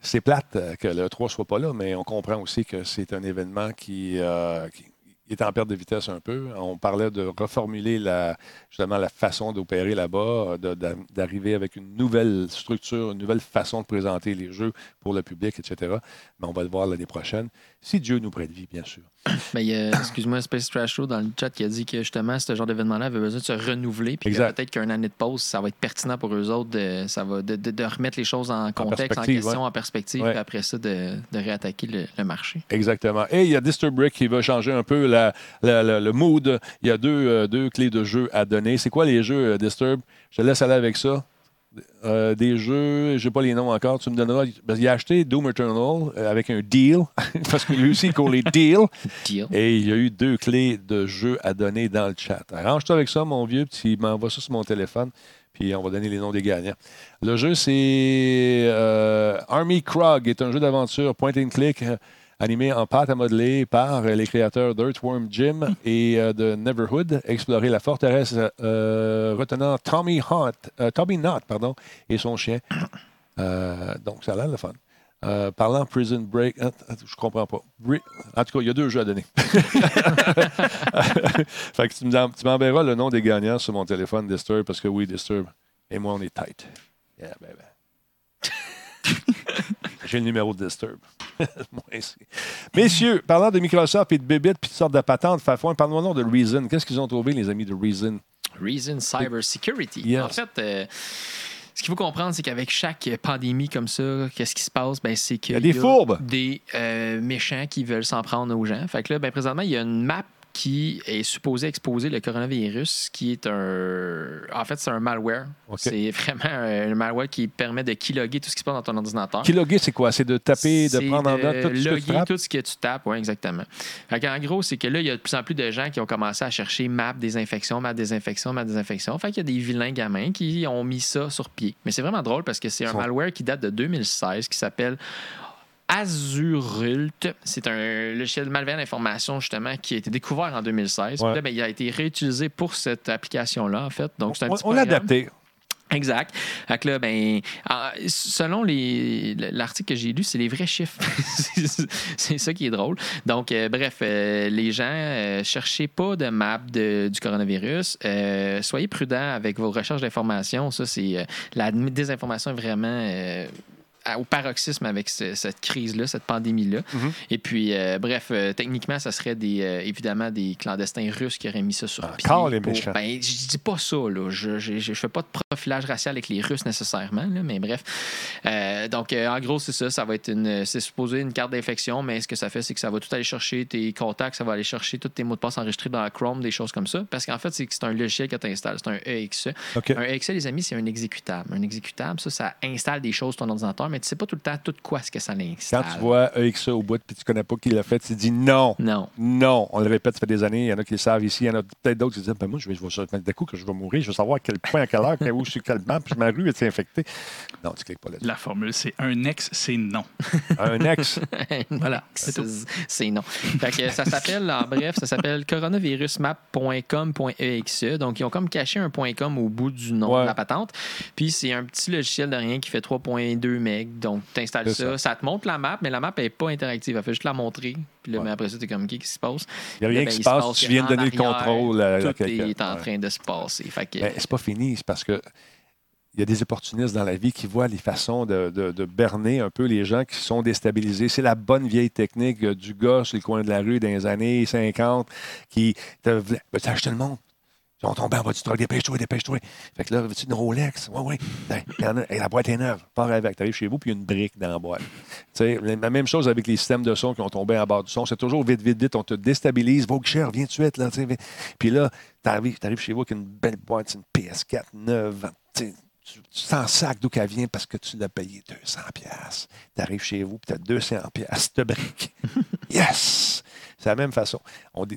c'est plate euh, que le 3 soit pas là, mais on comprend aussi que c'est un événement qui, euh, qui est en perte de vitesse un peu. On parlait de reformuler la, justement la façon d'opérer là-bas, d'arriver avec une nouvelle structure, une nouvelle façon de présenter les jeux pour le public, etc. Mais on va le voir l'année prochaine, si Dieu nous prête vie, bien sûr. [coughs] Ben, il y a, excuse-moi, Space Trash Show dans le chat qui a dit que justement, ce genre d'événement-là avait besoin de se renouveler. Puis que peut-être qu'un année de pause, ça va être pertinent pour eux autres. De, ça va de, de- de remettre les choses en contexte, en, perspective, question, ouais. en perspective. Ouais. Puis après ça, de, de réattaquer le, le marché. Exactement. Et il y a Disturbrick qui va changer un peu la- la- la- le mood. Il y a deux, euh, deux clés de jeu à donner. C'est quoi les jeux, euh, Disturb? Je te laisse aller avec ça. Euh, des jeux, je n'ai pas les noms encore, tu me donneras. Parce qu'il a acheté Doom Eternal euh, avec un deal, [laughs] parce que lui aussi, il court les deals. [laughs] Deal. Et il y a eu deux clés de jeu à donner dans le chat. Arrange-toi avec ça, mon vieux, puis il m'envoie ça sur mon téléphone, puis on va donner les noms des gagnants. Le jeu, c'est euh, Army Krog, est un jeu d'aventure point and click animé en pâte à modeler par euh, les créateurs d'Earthworm Jim [laughs] et euh, de Neverhood. Explorer la forteresse euh, retenant Tommy Hunt, euh, Tommy Knott pardon, et son chien. Euh, donc, ça a l'air le fun. Euh, parlant Prison Break, Att- att- je comprends pas. En tout cas, il y a deux jeux à donner. [laughs] fait que tu m'enverras le nom des gagnants sur mon téléphone Disturb parce que oui, Disturb et moi, on est tight. Yeah, baby. [laughs] J'ai le numéro de Disturb. [laughs] Messieurs, parlant de Microsoft et de Bébite puis de sortes de patentes, Fafouin, parle-moi de Reason. Qu'est-ce qu'ils ont trouvé, les amis de Reason? Reason Cyber Security. Yes. En fait, euh, ce qu'il faut comprendre, c'est qu'avec chaque pandémie comme ça, qu'est-ce qui se passe? Ben, c'est qu'il Il y a des fourbes. Des euh, méchants qui veulent s'en prendre aux gens. Fait que là, ben, présentement, il y a une map qui est supposée exposer le coronavirus, qui est un. En fait, c'est un malware. C'est vraiment un malware qui permet de keylogger tout ce qui se passe dans ton ordinateur. Keyloguer, c'est quoi? C'est de taper, de prendre en note tout ce que tu frappes? tout ce que tu tapes, oui, exactement. Fait en gros, c'est que là, il y a de plus en plus de gens qui ont commencé à chercher map désinfection, map désinfection, map désinfection. Fait qu'il y a des vilains gamins qui ont mis ça sur pied. Mais c'est vraiment drôle parce que c'est un malware qui date de 2016 qui s'appelle Azurult. C'est un logiciel malveillant d'information, justement, qui a été découvert en 2016. Ouais. Puis là, ben, il a été réutilisé pour cette application-là, en fait. Donc, c'est un On, on l'a adapté. Exact. Fait que là, ben, en- selon l'article que j'ai lu, c'est les vrais chiffres. [laughs] c'est ça qui est drôle. Donc, euh, bref, euh, les gens, euh, cherchez pas de map de- du coronavirus. Euh, soyez prudents avec vos recherches d'informations. Ça, c'est la désinformation est vraiment au paroxysme avec ce- cette crise-là, cette pandémie-là. Mhm. Et puis, euh, bref, euh, techniquement, ça serait des, euh, évidemment des clandestins russes qui auraient mis ça sur pied. Encore les pour- méchants. ben, je dis pas ça, là. Je, je, je fais pas de profilage racial avec les Russes nécessairement, là, mais bref. Donc, en gros, c'est ça. Ça va être une. C'est supposé une carte d'infection, mais ce que ça fait, c'est que ça va tout aller chercher tes contacts, ça va aller chercher tous tes mots de passe enregistrés dans Chrome, des choses comme ça. Parce qu'en fait, c'est un logiciel que tu installes. C'est un EXE. OK. Un EXE, les amis, c'est un exécutable. Un exécutable, ça, ça installe des choses sur ton ordinateur, mais mais tu sais pas tout le temps tout quoi ce que ça l'installe. Quand tu vois EXA au bout puis tu connais pas qui l'a fait, tu te dis non. Non. Non, on le répète, ça fait des années. Il y en a qui le savent ici. Il y en a peut-être d'autres qui disent ben Moi, je vais, je vais je- d'un coup que je vais mourir, je veux savoir à quel point, à quelle heure, où sur quelle map, puis ma rue est infectée. Non, tu cliques pas là-dessus. La formule, c'est un ex, c'est non. [laughs] Un ex, [laughs] Voilà, c'est non. Fait que ça s'appelle, en bref, ça s'appelle coronavirusmap.com.exe. Donc, ils ont comme caché un .com au bout du nom Ouais. de la patente. Puis, c'est un petit logiciel de rien qui fait 3.2 Donc, tu installes ça, ça. ça. te montre la map, mais la map n'est pas interactive. Elle fait juste la montrer. Puis là, Ouais. mais après ça, tu es comme, qui qui se passe? il n'y a rien Là, ben, qui se passe. Tu viens de donner le contrôle à, à Tout quelqu'un. est en Ouais. train de se passer. Fait que, Mais c'est pas fini, c'est parce que il y a des opportunistes dans la vie qui voient les façons de, de- de berner un peu les gens qui sont déstabilisés. C'est la bonne vieille technique du gars sur le coin de la rue dans les années 50 qui te voulait Veux-tu acheter le monde? Ils sont tombés en bas du truck, dépêche-toi, dépêche-toi. Fait que là, veux-tu une Rolex? Oui, oui. Hey, la boîte est neuve. Pars avec. Tu arrives chez vous, puis il y a une brique dans la boîte. Tu sais, la même chose avec les systèmes de son qui ont tombé en bas du son. C'est toujours vite, vite, vite. On te déstabilise. Va au guichet, viens tout de suite. Là. Puis là, tu arrives, chez vous avec une belle boîte, une PS4 neuve. Tu t'en sacs d'où qu'elle vient parce que tu l'as payé 200 pièces. Tu arrives chez vous, puis tu as 200 pièces de briques. [laughs] yes! C'est la même façon.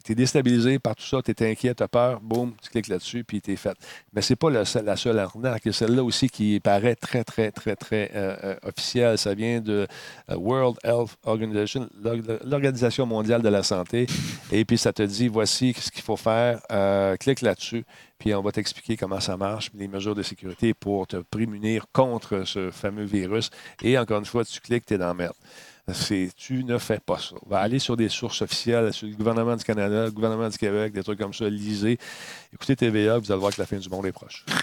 Tu es déstabilisé par tout ça, tu es inquiet, tu as peur, boum, tu cliques là-dessus, puis tu es fait. Mais c'est pas la seule arnaque. A celle-là aussi qui paraît très, très, très, très euh, euh, officielle. Ça vient de euh, World Health Organization, l'Or- l'Organisation mondiale de la santé. Et puis, ça te dit, voici ce qu'il faut faire. Clique là-dessus, puis on va t'expliquer comment ça marche, les mesures de sécurité pour te prémunir contre ce fameux virus. Et encore une fois, tu cliques, tu es dans la merde. C'est, tu ne fais pas ça. Va aller sur des sources officielles, sur le gouvernement du Canada, le gouvernement du Québec, des trucs comme ça, lisez. Écoutez TVA, vous allez voir que la fin du monde est proche. [laughs]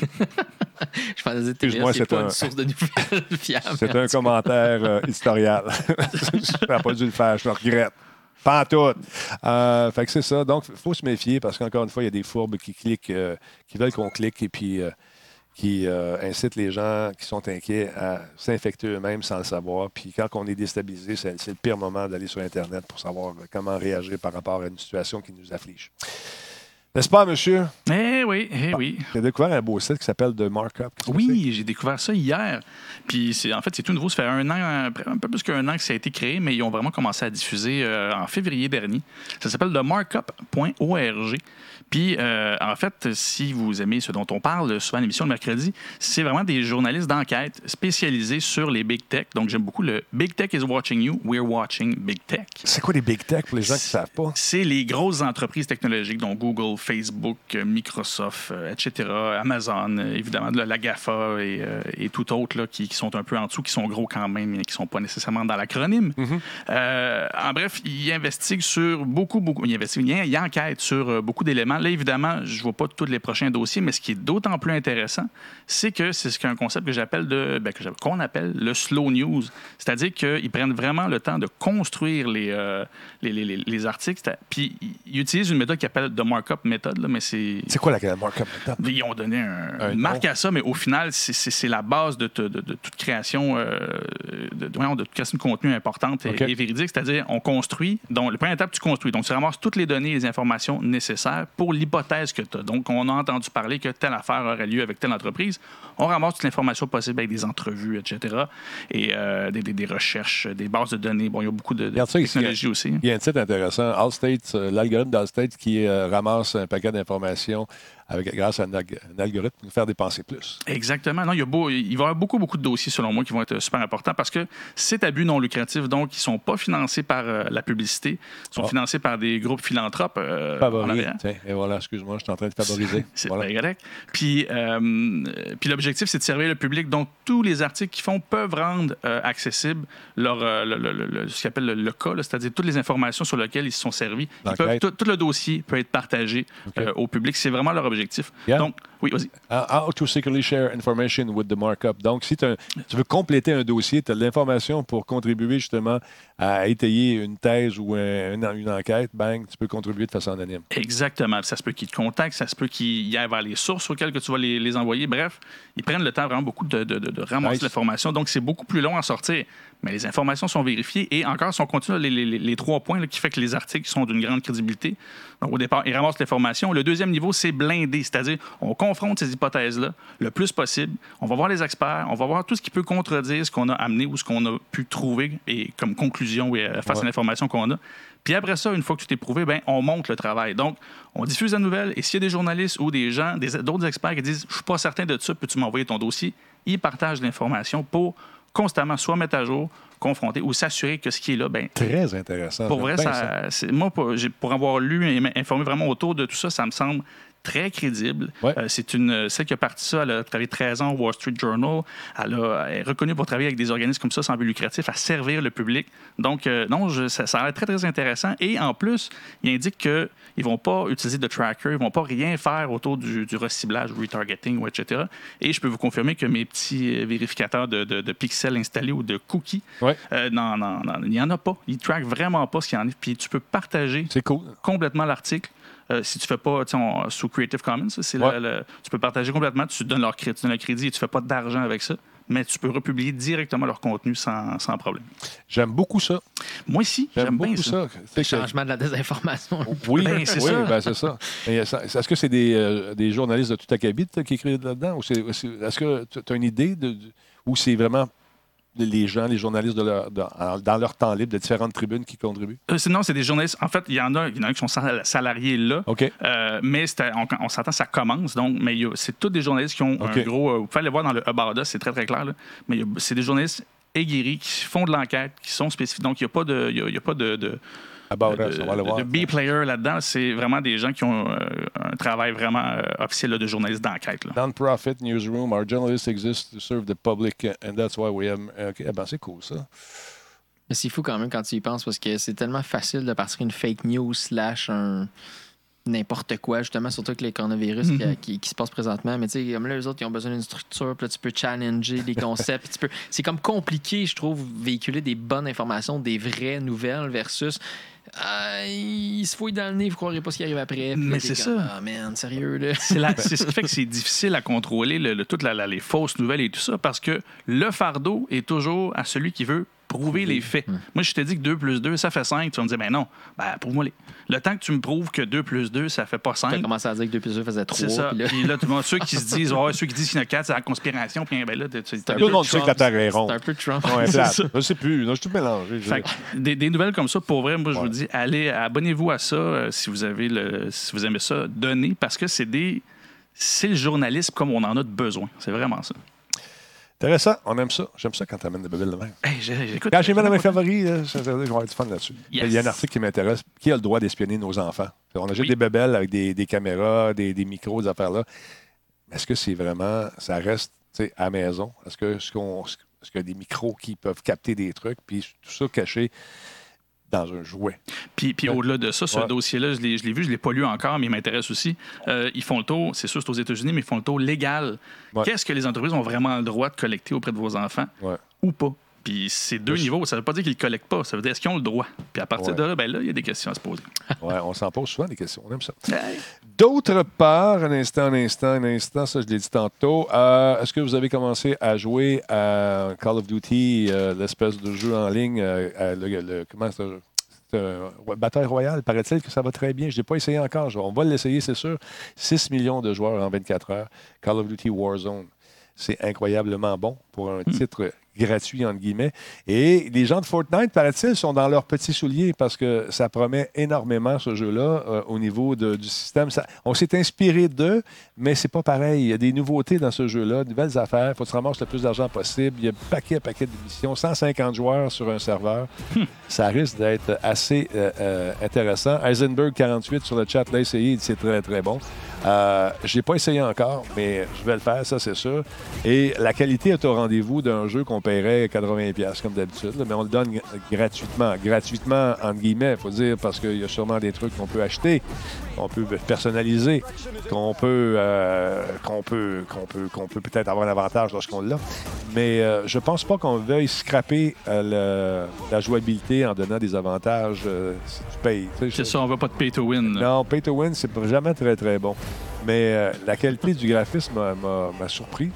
je pensais que Excuse-moi, c'est pas un- une source de nouvelles [laughs] fiable. C'est un commentaire euh, historial. [laughs] je n'aurais pas dû le faire, je le regrette. Pas tout. Euh, fait que c'est ça. Donc, il faut se méfier parce qu'encore une fois, il y a des fourbes qui cliquent, euh, qui veulent qu'on clique et puis euh, qui euh, incitent les gens qui sont inquiets à s'infecter eux-mêmes sans le savoir. Puis quand on est déstabilisé, c'est c'est le pire moment d'aller sur Internet pour savoir comment réagir par rapport à une situation qui nous afflige. N'est-ce pas, monsieur? Eh oui, eh oui. J'ai découvert un beau site qui s'appelle The Markup. Oui, j'ai découvert ça hier. Puis c'est en fait c'est tout nouveau. Ça fait un an, un peu plus qu'un an que ça a été créé, mais ils ont vraiment commencé à diffuser euh, en février dernier. Ça s'appelle themarkup.org. Puis euh, en fait, si vous aimez ce dont on parle souvent à l'émission le mercredi, c'est vraiment des journalistes d'enquête spécialisés sur les big tech. Donc j'aime beaucoup le Big Tech is watching you, we're watching big tech. c'est? C'est quoi les big tech pour les gens qui ne savent pas? C'est les grosses entreprises technologiques, dont Google, Facebook, euh, Microsoft, euh, etc., Amazon, euh, évidemment, de la GAFA et, et tout autre là, qui, qui sont un peu en dessous, qui sont gros quand même, mais qui ne sont pas nécessairement dans l'acronyme. Euh, en bref, ils investiguent sur beaucoup, beaucoup. Ils enquêtent sur beaucoup d'éléments. Là, évidemment, je ne vois pas tous les prochains dossiers, mais ce qui est d'autant plus intéressant, c'est que c'est ce qu'un concept que j'appelle de ben, qu'on appelle le slow news. C'est-à-dire qu'ils prennent vraiment le temps de construire les, euh, les, les- les- les articles. Puis ils utilisent une méthode qu'ils appellent de markup méthode, là, mais c'est. C'est quoi la markup méthode? Ils ont donné un, Un une marque nom? à ça, mais au final, c'est- la base de, te- de- de toute création euh, de, toute création de contenu importante et, véridique. C'est-à-dire, on construit. Donc, la première étape, tu construis. Donc, tu ramasses toutes les données et les informations nécessaires pour l'hypothèse que tu as. Donc, on a entendu parler que telle affaire aurait lieu avec telle entreprise. On ramasse toute l'information possible avec des entrevues, etc. Et euh, des, des- des recherches, des bases de données. Bon, il y a beaucoup de, technologies aussi. Il y a un titre intéressant, Allstate, euh, l'algorithme d'Allstate qui euh, ramasse un paquet d'informations avec, grâce à un, algorithme pour nous faire dépenser plus. Exactement. Non, il, y a beau- il va y avoir beaucoup, beaucoup de dossiers, selon moi, qui vont être super importants parce que c'est à but non lucratif. Donc, ils ne sont pas financés par euh, la publicité. Ils sont Ah. financés par des groupes philanthropes. euh, en Favori. arrière. Tiens, et voilà, excuse-moi, je suis en train de favoriser. [laughs] C'est Voilà. correct. Puis, euh, euh, puis l'objectif, c'est de servir le public. Donc, tous les articles qu'ils font peuvent rendre euh, accessible leur, euh, le, le- le- ce qu'ils appellent le, cas, c'est-à-dire toutes les informations sur lesquelles ils se sont servis. Peuvent- tout, tout le dossier peut être partagé euh, au public. C'est vraiment leur objectif. Yeah. Donc, oui, vas-y. How how to securely share information with the markup. Donc, si un- tu veux compléter un dossier, tu as de l'information pour contribuer justement à étayer une thèse ou un- une, une enquête, bang, tu peux contribuer de façon anonyme. Exactement. Ça se peut qu'ils te contactent, ça se peut qu'ils aillent vers les sources auxquelles que tu vas les, les envoyer. Bref, ils prennent le temps vraiment beaucoup de, de- de- de ramasser Nice. l'information. Donc, c'est beaucoup plus long à sortir. mais les informations sont vérifiées et encore, si on continue les, les- les- trois points là, qui fait que les articles sont d'une grande crédibilité. Donc, au départ, ils ramassent l'information. Le deuxième niveau, c'est blindé, c'est-à-dire on confronte ces hypothèses-là le plus possible. On va voir les experts, on va voir tout ce qui peut contredire ce qu'on a amené ou ce qu'on a pu trouver et comme conclusion et, euh, face Ouais. à l'information qu'on a. Puis après ça, une fois que tout est prouvé, ben, on monte le travail. Donc, on diffuse la nouvelle et s'il y a des journalistes ou des gens, des- d'autres experts qui disent Je suis pas certain de ça, peux-tu m'envoyer ton dossier Ils partagent l'information pour constamment soit mettre à jour, confronter ou s'assurer que ce qui est là, ben, Très intéressant. pour vrai, ça, moi, pour, j'ai- pour avoir lu et m'informer vraiment autour de tout ça, ça me semble très crédible. Ouais. Euh, c'est une celle qui a parti ça, elle a travaillé 13 ans au Wall Street Journal. Elle, a- elle est reconnue pour travailler avec des organismes comme ça sans but lucratif, à servir le public. Donc, euh, non, je- ça, ça a l'air très, très intéressant. Et en plus, il indique qu'ils ne vont pas utiliser de tracker, ils ne vont pas rien faire autour du, du reciblage, retargeting, etc. Et je peux vous confirmer que mes petits euh, vérificateurs de, de- de pixels installés ou de cookies, Ouais. euh, non, non, non, il n'y en a pas. Ils ne traquent vraiment pas ce qu'il y en a. Puis tu peux partager cool. complètement l'article. Euh, si tu fais pas on- sous Creative Commons, c'est le- Ouais. le- tu peux partager complètement, tu donnes leur crédit, tu donnes le crédit et tu fais pas d'argent avec ça, mais tu peux republier directement leur contenu sans, sans problème. J'aime beaucoup ça. Moi aussi, J'aime bien beaucoup ça. ça. C'est que- Changement de la désinformation. [laughs] Oui, Ben, c'est oui, ça. ben, c'est ça. Est-ce que c'est des, euh, des journalistes de tout acabit là, qui écrivent là-dedans? Ou c'est- c'est- Est-ce que tu as une idée de, de- ou c'est vraiment les gens, les journalistes de leur- dans, dans leur temps libre de différentes tribunes qui contribuent? Euh, sinon, c'est des journalistes. En fait, il y en a, il y en a qui sont sal- salariés là. OK. Euh, mais on, on s'entend, ça commence. Donc, mais c'est tous des journalistes qui ont un gros. euh, vous pouvez aller voir dans le Hub c'est très, très clair. là. mais c'est des journalistes aguerris qui font de l'enquête, qui sont spécifiques. Donc, il n'y a pas de. y a- il y a pas de- de About de, us, on va le de- voir. de B-player là-dedans. C'est vraiment des gens qui ont euh, un travail vraiment euh, officiel là, de journaliste d'enquête. Non-profit newsroom, our journalists exist to serve the public, and that's why we have. OK, eh ben, c'est cool, ça. Mais c'est fou quand même quand tu y penses parce que c'est tellement facile de partir une fake news slash un n'importe quoi, justement, surtout avec les coronavirus qui, qui- qui se passent présentement. Mais tu sais, comme là, les autres, ils ont besoin d'une structure, puis là, tu peux challenger les concepts. tu peux... C'est comme compliqué, je trouve, véhiculer des bonnes informations, des vraies nouvelles versus. Ah, il se fouille dans le nez, vous croirez pas ce qui arrive après. Mais c'est ça. Ah, man, sérieux, là. [laughs] C'est ce qui fait que c'est difficile à contrôler le- le- toutes la- la- les fausses nouvelles et tout ça parce que le fardeau est toujours à celui qui veut prouver les faits. Moi, je te dis que 2 plus 2, ça fait 5. Tu vas me dire, ben non, ben, prouve-moi les. Le temps que tu me prouves que 2 plus 2, ça fait pas Tu as 5. commencé à dire que 2 plus 2 faisait 3. C'est ça. Puis là, Puis là, tout le monde, ceux qui se disent, [laughs] ouais, ceux qui disent qu'il y en a 4, c'est la conspiration. Puis ben là, tu- tu- c'est un Tout le peu monde sait que la Trump. Terre est ronde. C'est un peu Trump. Ouais, [laughs] C'est plate. ça. Je sais plus. Non, je suis tout mélangé. Fait que des, des nouvelles comme ça, pour vrai, moi, je Ouais. vous dis, allez, abonnez-vous à ça euh, si vous avez le, si vous aimez ça, donnez, parce que c'est des, c'est le journalisme comme on en a de besoin. C'est vraiment ça. Intéressant. On aime ça. J'aime ça quand tu amènes des bébés de même. Hey, j'ai- j'écoute- Quand j'ai mis dans mes favoris, là, ça veut dire que je vais avoir du fun là-dessus. Yes. Il y a un article qui m'intéresse. Qui a le droit d'espionner nos enfants? On achète Oui. des bébelles avec des, des caméras, des, des micros, des affaires-là. Est-ce que c'est vraiment. Ça reste tu sais, à la maison? Est-ce que est-ce qu'on- est-ce qu'il y a des micros qui peuvent capter des trucs? Puis tout ça caché dans un jouet. Puis, puis Ouais. au-delà de ça, ce Ouais. dossier-là, je l'ai, je l'ai vu, je ne l'ai pas lu encore, mais il m'intéresse aussi. Euh, ils font le tour, c'est sûr, c'est aux États-Unis, mais ils font le tour légal. Ouais. Qu'est-ce que les entreprises ont vraiment le droit de collecter auprès de vos enfants Ouais. ou pas? Puis c'est deux Oui. niveaux. Ça ne veut pas dire qu'ils ne le collectent pas. Ça veut dire est-ce qu'ils ont le droit? Puis à partir Ouais. de là, ben là, il y a des questions à se poser. [laughs] Ouais, on s'en pose souvent des questions. On aime ça. Hey. D'autre part, un instant, un instant, un instant, ça je l'ai dit tantôt, euh, est-ce que vous avez commencé à jouer à Call of Duty, euh, l'espèce de jeu en ligne, euh, le, le- comment bataille royale, paraît-il que ça va très bien? Je ne l'ai pas essayé encore. On va l'essayer, c'est sûr. 6 millions de joueurs en 24 heures. Call of Duty Warzone. C'est incroyablement bon pour un titre gratuit, entre guillemets. Et les gens de Fortnite, paraît-il, sont dans leurs petits souliers parce que ça promet énormément, ce jeu-là, euh, au niveau de- du système. Ça- on s'est inspiré d'eux, mais c'est pas pareil. Il y a des nouveautés dans ce jeu-là, de nouvelles affaires. Il faut que tu ramasses le plus d'argent possible. Il y a un paquet, paquet d'émissions. 150 joueurs sur un serveur. ça risque d'être assez euh, euh, intéressant. Heisenberg 48 sur le chat l'a essayé, il dit c'est très, très bon. Euh, je n'ai pas essayé encore, mais je vais le faire, ça c'est sûr. Et la qualité est au rendez-vous d'un jeu qu'on paierait 80$ comme d'habitude, mais on le donne gra- gratuitement. Gratuitement, entre guillemets, il faut dire, parce qu'il y a sûrement des trucs qu'on peut acheter, qu'on peut personnaliser, qu'on peut, euh, qu'on peut, qu'on peut, qu'on peut peut-être avoir un avantage lorsqu'on l'a. Mais euh, je pense pas qu'on veuille scraper euh, le- la jouabilité en donnant des avantages euh, si tu payes. Tu sais, C'est je- ça, on ne veut pas de pay to win. là. non, Pay to Win, c'est jamais très, très bon. Mais euh, la qualité du graphisme m'a surpris.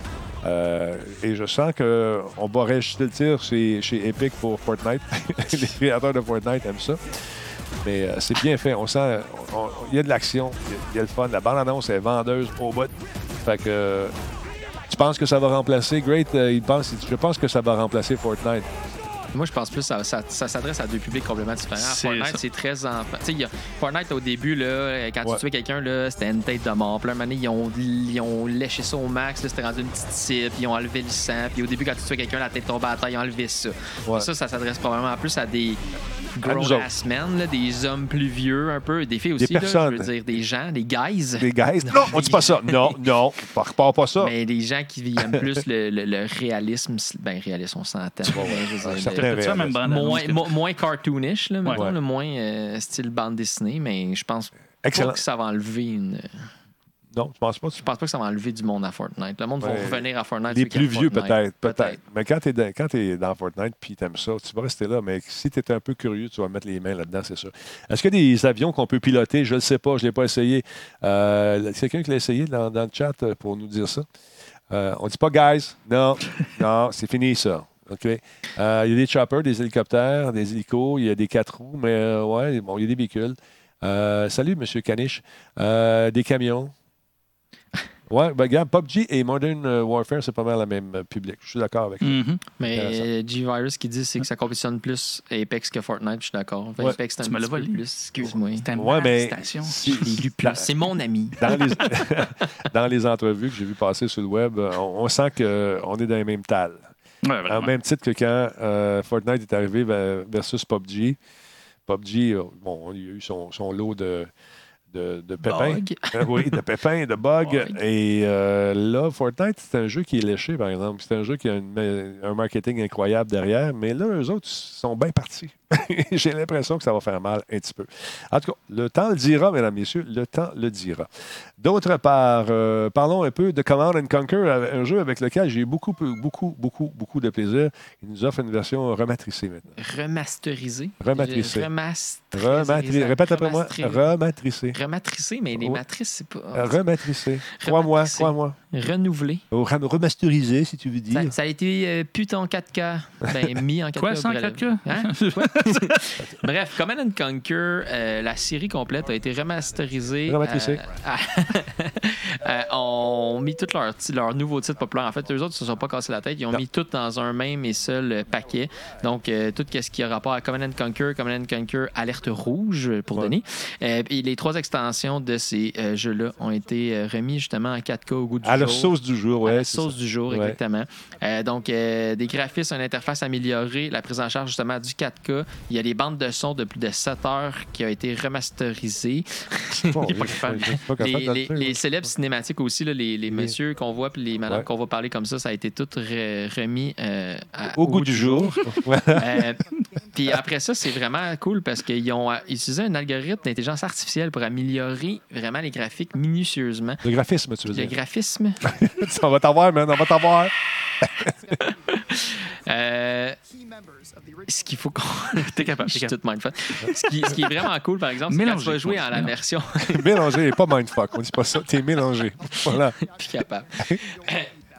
Euh, et je sens qu'on va réajuster le tir chez, chez Epic pour Fortnite. [laughs] Les créateurs de Fortnite aiment ça. Mais euh, c'est bien fait. On sent. Il y a de l'action. Il y a- le fun. La bande-annonce est vendeuse au. Fait que. euh, tu penses que ça va remplacer? Great? je pense que ça va remplacer Fortnite. Moi, je pense plus que ça, ça, ça s'adresse à deux publics complètement différents. Fortnite, c'est très enfant. Y a- Fortnite, au début, là, quand Ouais. tu tuais quelqu'un, c'était une tête de mort. Puis là, ils ont, ils ont léché ça au max. là, C'était rendu une petite cible. Ils ont enlevé le sang. Puis au début, quand tu tuais quelqu'un, la tête tombait à terre, ils ont enlevé ça. Ouais. Ça, ça s'adresse probablement plus à des grown-ass men, là, des hommes plus vieux un peu. Des filles aussi, là, personnes. je veux dire, des gens, des guys. Les guys. [laughs] Non, on dit pas ça. Non, non. On repart pas ça. Mais des gens qui aiment plus le, le- le réalisme. Ben, réalisme, on s'entend. Ouais, ouais. Le- ça, même moins, mo- moins cartoonish, là, mettons, Ouais. là, moins euh, style bande dessinée, mais je pense Excellent. pas que ça va enlever une. Non, je pense pas. Je pense pas que ça va enlever du monde à Fortnite. Le monde Ouais. va revenir à Fortnite. Les plus vieux, peut-être. Peut-être. Mais quand tu es, dans- quand t'es dans Fortnite puis tu aimes ça, tu vas rester là. Mais si tu es un peu curieux, tu vas mettre les mains là-dedans, c'est sûr. Est-ce qu'il y a des avions qu'on peut piloter? Je ne le sais pas. Je ne l'ai pas essayé. Euh, c'est quelqu'un qui l'a essayé dans, dans le chat euh, pour nous dire ça. Euh, on dit pas guys. Non, non, c'est fini ça. OK. Euh, Il y a des choppers, des hélicoptères, des hélicos, il y a des quatre roues, mais euh, ouais, bon, il y a des véhicules. Euh, salut, M. Caniche. Euh, des camions. [laughs] Ouais, ben, regarde, PUBG et Modern Warfare, c'est pas mal le même public. Je suis d'accord avec ça. Mhm. Mais Intéressant. euh, G-Virus qui dit c'est que ça compétitionne plus Apex que Fortnite, je suis d'accord. Ouais. Apex, c'est un Tu me l'as petit peu volé. plus. Excuse-moi. Ouais, mais station. plus. C'est mon ami. [laughs] dans, les, [laughs] dans les entrevues que j'ai vues passer sur le web, on, on sent qu'on est dans les mêmes tales. Ouais, vraiment. même titre que quand euh, Fortnite est arrivé vers- versus PUBG. PUBG, euh, bon, il y a eu son, son lot de, de, de pépins. Bug. [laughs] Euh, oui, de pépins, de bugs. [laughs] Bug. Et euh, là, Fortnite, c'est un jeu qui est léché, par exemple. C'est un jeu qui a une- un marketing incroyable derrière. Mais là, eux autres sont bien partis. [laughs] J'ai l'impression que ça va faire mal un petit peu. En tout cas, le temps le dira, mesdames, messieurs. Le temps le dira. D'autre part, euh, parlons un peu de Command and Conquer, euh, un jeu avec lequel j'ai eu beaucoup, beaucoup, beaucoup, beaucoup de plaisir. Il nous offre une version rematricée maintenant. Remasterisé. Rematricé. Remasterisé. Rematricé. Répète après moi. Remasterisé. Rematricé. Rematricé, mais les Ouais. matrices, c'est pas. Rematricé. Crois-moi, Rematricé. crois-moi. Renouvelé. Ou rem- Remasterisé, si tu veux dire. Ça, ça a été euh, putain en 4K. Ben, mis en 4K. Quoi, sans bref. 4K? Hein? [laughs] Quoi? [laughs] Bref, Command and Conquer, euh, la série complète a été remasterisée. Rematricée. euh, à- [laughs] euh, ont mis tous leurs leur nouveaux titres populaires. En fait, eux autres ne se sont pas cassés la tête. Ils ont Non. mis tout dans un même et seul euh, paquet. Donc, euh, tout ce qui a rapport à Command and Conquer, Command and Conquer Alerte Rouge pour Ouais. Denis. Et les trois extensions de ces jeux-là ont été remis justement en 4K au goût du À la jour. sauce du jour, À ouais. la sauce ça. du jour, exactement. Donc, des graphismes, une interface améliorée, la prise en charge justement du 4K. Il y a des bandes de son de plus de 7 heures qui ont été remasterisées. Bon, [laughs] Il est pas je- capable. je suis pas capable Les, célèbres cinématiques aussi, là, les, les messieurs qu'on voit puis les madames Ouais. qu'on va parler comme ça, ça a été tout re- remis euh, à- Au goût du jour. [laughs] Euh, puis après ça, c'est vraiment cool parce qu'ils ont euh, utilisé un algorithme d'intelligence artificielle pour améliorer vraiment les graphiques minutieusement. Le graphisme, tu veux Le dire? graphisme, [laughs] on va t'avoir, man. On va t'avoir. [laughs] euh, ce qu'il faut qu'on. [laughs] T'es capable, Je t'es suis capable. tout mindfuck. Ce qui, ce qui est vraiment cool, par exemple, c'est quand tu vas jouer en la mélange. version. mélangé, pas mindfuck. On dit pas ça. T'es mélangé. Voilà. Plus capable.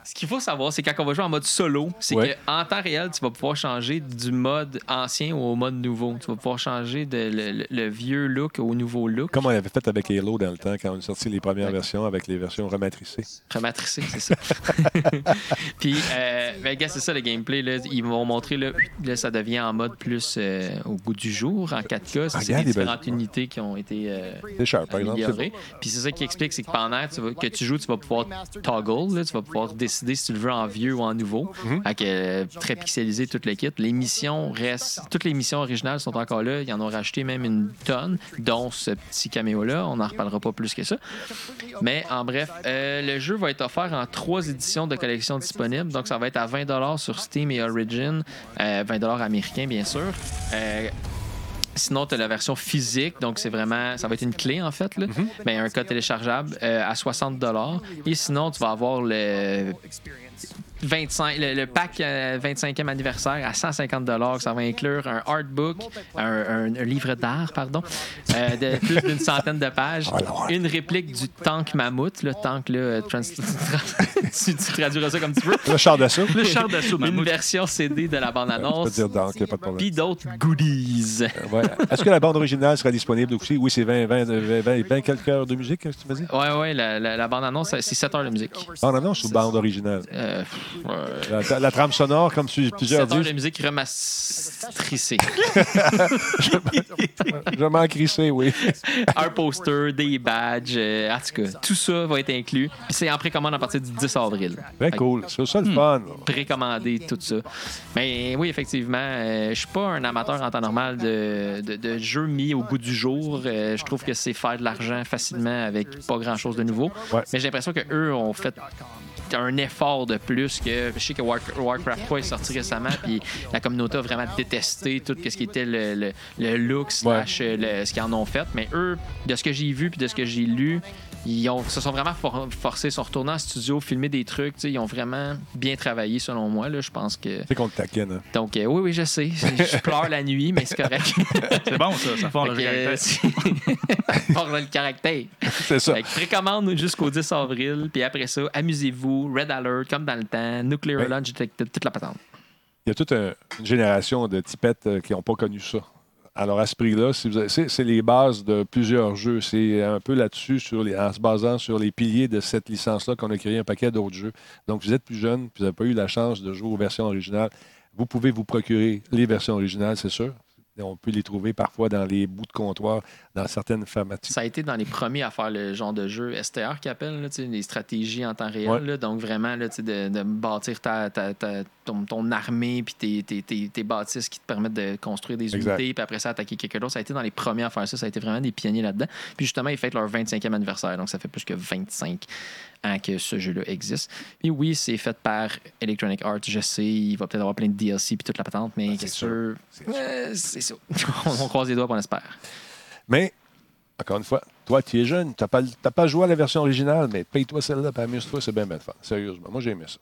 Ce qu'il faut savoir, c'est quand on va jouer en mode solo, c'est Ouais. qu'en temps réel, tu vas pouvoir changer du mode ancien au mode nouveau. Tu vas pouvoir changer de le, le- le vieux look au nouveau look. Comme on avait fait avec Halo dans le temps, quand on a sorti les premières Ouais. versions avec les versions rematricées. Rematricé, c'est ça. [laughs] Puis, euh, ben, gars, c'est ça le gameplay. Là. Ils vont montrer, là, là, ça devient en mode plus euh, au goût du jour, en 4K. Ça, Ah, c'est des différentes unités qui ont été euh, cher, par améliorées. Puis c'est ça qui explique, c'est que pendant que tu joues, tu vas pouvoir toggle, là, tu vas pouvoir décider si tu le veux en vieux ou en nouveau. Fait euh, très pixelisé toute l'équipe. Les missions restent, toutes les missions originales sont encore là. Ils en ont rajouté même une tonne, dont ce petit caméo-là. On n'en reparlera pas plus que ça. Mais en bref, euh, le jeu va être offert en trois éditions de collection disponibles. Donc, ça va être à 20 sur Steam et Origin, euh, 20 américains, bien sûr. Sinon, tu as la version physique, donc c'est vraiment, ça va être une clé en fait, là, mais un code téléchargeable euh, à 60 Et sinon, tu vas avoir le 25, le, le pack euh, 25e anniversaire à 150 Ça va inclure un artbook, un, un- un livre d'art, pardon, euh, de plus d'une centaine de pages, une réplique du tank mammouth, le tank, là, euh, trans- [laughs] tu, tu traduiras ça comme tu veux, Le char d'assaut. Le char d'assaut, une version CD de la bande-annonce, dire donc, y a pas de problème. puis d'autres goodies. Ouais. Est-ce que la bande originale sera disponible aussi? Oui, c'est 20, 20, 20, 20, 20 quelques heures de musique, que tu m'as dit? Ouais, ouais, la, la, la bande-annonce, c'est 7 heures de musique. Bande annonce ou bande originale? Euh, ouais. La, la trame sonore, comme tu- plusieurs 7 heures disent, de musique remastrissée. [laughs] je m'en crissé, oui. un poster, des badges, euh, en tout cas, tout ça va être inclus. Puis c'est en précommande à partir du 10 avril. Fait que cool. C'est ça le fun. Précommander tout ça. Mais oui, effectivement, euh, je suis pas un amateur en temps normal de, de, de jeux mis au goût du jour. Euh, je trouve que c'est faire de l'argent facilement avec pas grand chose de nouveau. Ouais. Mais j'ai l'impression qu'eux ont fait un effort de plus que je sais que War- Warcraft 3 est sorti récemment puis la communauté a vraiment détesté tout ce qui était le, le, le look slash le- ce qu'ils en ont fait. Mais eux de ce que j'ai vu puis de ce que j'ai lu ils ont, se sont vraiment for- forcés, ils sont retournés en studio, filmer des trucs. tu sais, Ils ont vraiment bien travaillé, selon moi. Là, je pense que. C'est qu'on te taquine. hein. Donc, euh, oui, oui, je sais. Je pleure la nuit, mais c'est correct. [laughs] C'est bon, ça. Ça forme le caractère. [laughs] c'est- Forge le caractère. C'est ça. Fait que précommande jusqu'au 10 avril, puis après ça, amusez-vous, Red Alert, comme dans le temps, Nuclear Ouais. Launch Detected, toute la patente. Il y a toute un- une génération de tipettes euh, qui n'ont pas connu ça. Alors, à ce prix-là, si vous avez- c'est les bases de plusieurs jeux. C'est un peu là-dessus, sur les- en se basant sur les piliers de cette licence-là, qu'on a créé un paquet d'autres jeux. Donc, vous êtes plus jeune, vous n'avez pas eu la chance de jouer aux versions originales. Vous pouvez vous procurer les versions originales, c'est sûr. On peut les trouver parfois dans les bouts de comptoir, dans certaines pharmacies. Ça a été dans les premiers à faire le genre de jeu STR qu'ils appellent, là, les stratégies en temps réel. Ouais. là. donc, vraiment, là, de, de bâtir ta, ta- ta- ton, ton armée puis tes, tes- tes- tes bâtisses qui te permettent de construire des Exact. unités, puis après ça, attaquer quelqu'un d'autre. Ça a été dans les premiers à faire ça. Ça a été vraiment des pionniers là-dedans. Puis justement, ils fêtent leur 25e anniversaire. Donc, ça fait plus que 25 ans que ce jeu-là existe. Puis oui, c'est fait par Electronic Arts. Je sais, il va peut-être avoir plein de DLC puis toute la patente, mais Ah, c'est sûr. C'est. Euh, c'est ça. [laughs] on croise les doigts, on espère. Mais, encore une fois, toi, tu es jeune, tu n'as pas, pas joué à la version originale, mais paye-toi celle-là, puis amuse-toi, c'est bien, bien fun. Sérieusement, moi, j'ai aimé ça.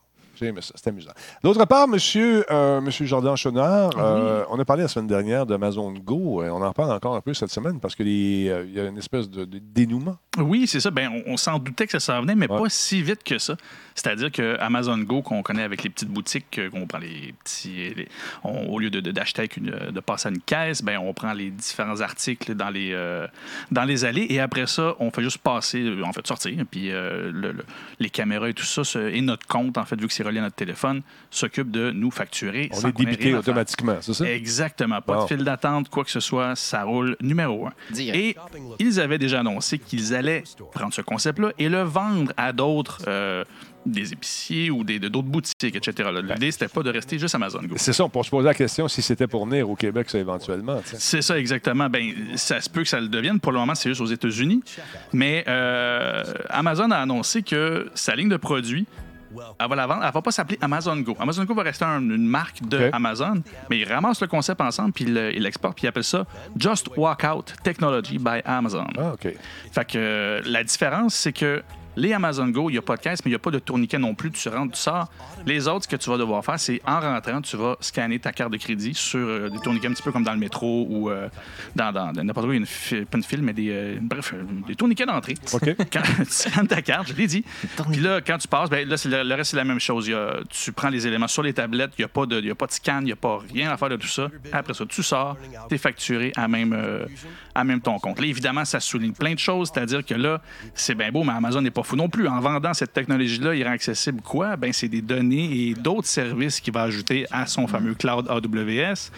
C'est amusant. D'autre part, monsieur, euh, monsieur Jordan Chonard, euh, on a parlé la semaine dernière d'Amazon Go. euh, On en parle encore un peu cette semaine parce qu'il y a une espèce de, de dénouement. Oui, c'est ça. Ben, on, on s'en doutait que ça s'en venait, mais Ouais. pas si vite que ça. C'est-à-dire que Amazon Go, qu'on connaît avec les petites boutiques, euh, qu'on prend les petits. les- on- au lieu de, de- d'acheter avec une, de passer à une caisse, ben, on prend les différents articles dans les, euh, dans les allées et après ça, on fait juste passer, euh, en fait, sortir. Puis euh, le- le- les caméras et tout ça, et notre compte, en fait, vu que c'est à notre téléphone, s'occupe de nous facturer. On sans est débité automatiquement, c'est ça? Exactement. Pas de file d'attente, quoi que ce soit, ça roule numéro un. Direct. Et ils avaient déjà annoncé qu'ils allaient prendre ce concept-là et le vendre à d'autres, euh, des épiciers ou d'autres boutiques, etc. là. L'idée, c'était pas de rester juste Amazon Go. C'est ça, on peut se poser la question si c'était pour venir au Québec, ça, éventuellement. C'est ça, exactement. Ben, ça se peut que ça le devienne. Pour le moment, c'est juste aux États-Unis. Mais euh, Amazon a annoncé que sa ligne de produits, elle va la vendre. Elle va pas s'appeler Amazon Go. Amazon Go va rester un- une marque de OK. Amazon, mais ils ramassent le concept ensemble puis ils le- ils l'exportent puis ils appellent ça Just Walk Out Technology by Amazon. Ah, OK. Fait que euh, la différence, c'est que les Amazon Go, il n'y a pas de caisse, mais il n'y a pas de tourniquet non plus. Tu rentres, tu sors. Les autres, ce que tu vas devoir faire, c'est en rentrant, tu vas scanner ta carte de crédit sur euh, des tourniquets un petit peu comme dans le métro ou euh, dans, dans- dans n'importe où, il y a une pas une file, mais des, euh, bref, des tourniquets d'entrée. OK. [laughs] Quand tu scannes ta carte, je l'ai dit. Puis là, quand tu passes, ben, là, le, le reste, c'est la même chose. Il y a- tu prends les éléments sur les tablettes, il n'y a, pas de- il y a pas de scan, il n'y a pas rien à faire de tout ça. Après ça, tu sors, tu es facturé à même, euh, à même ton compte. Là, évidemment, ça souligne plein de choses, c'est-à-dire que là, c'est bien beau, mais Amazon n'est pas fou non plus. En vendant cette technologie-là, il rend accessible quoi? Ben, c'est des données et d'autres services qu'il va ajouter à son fameux cloud AWS.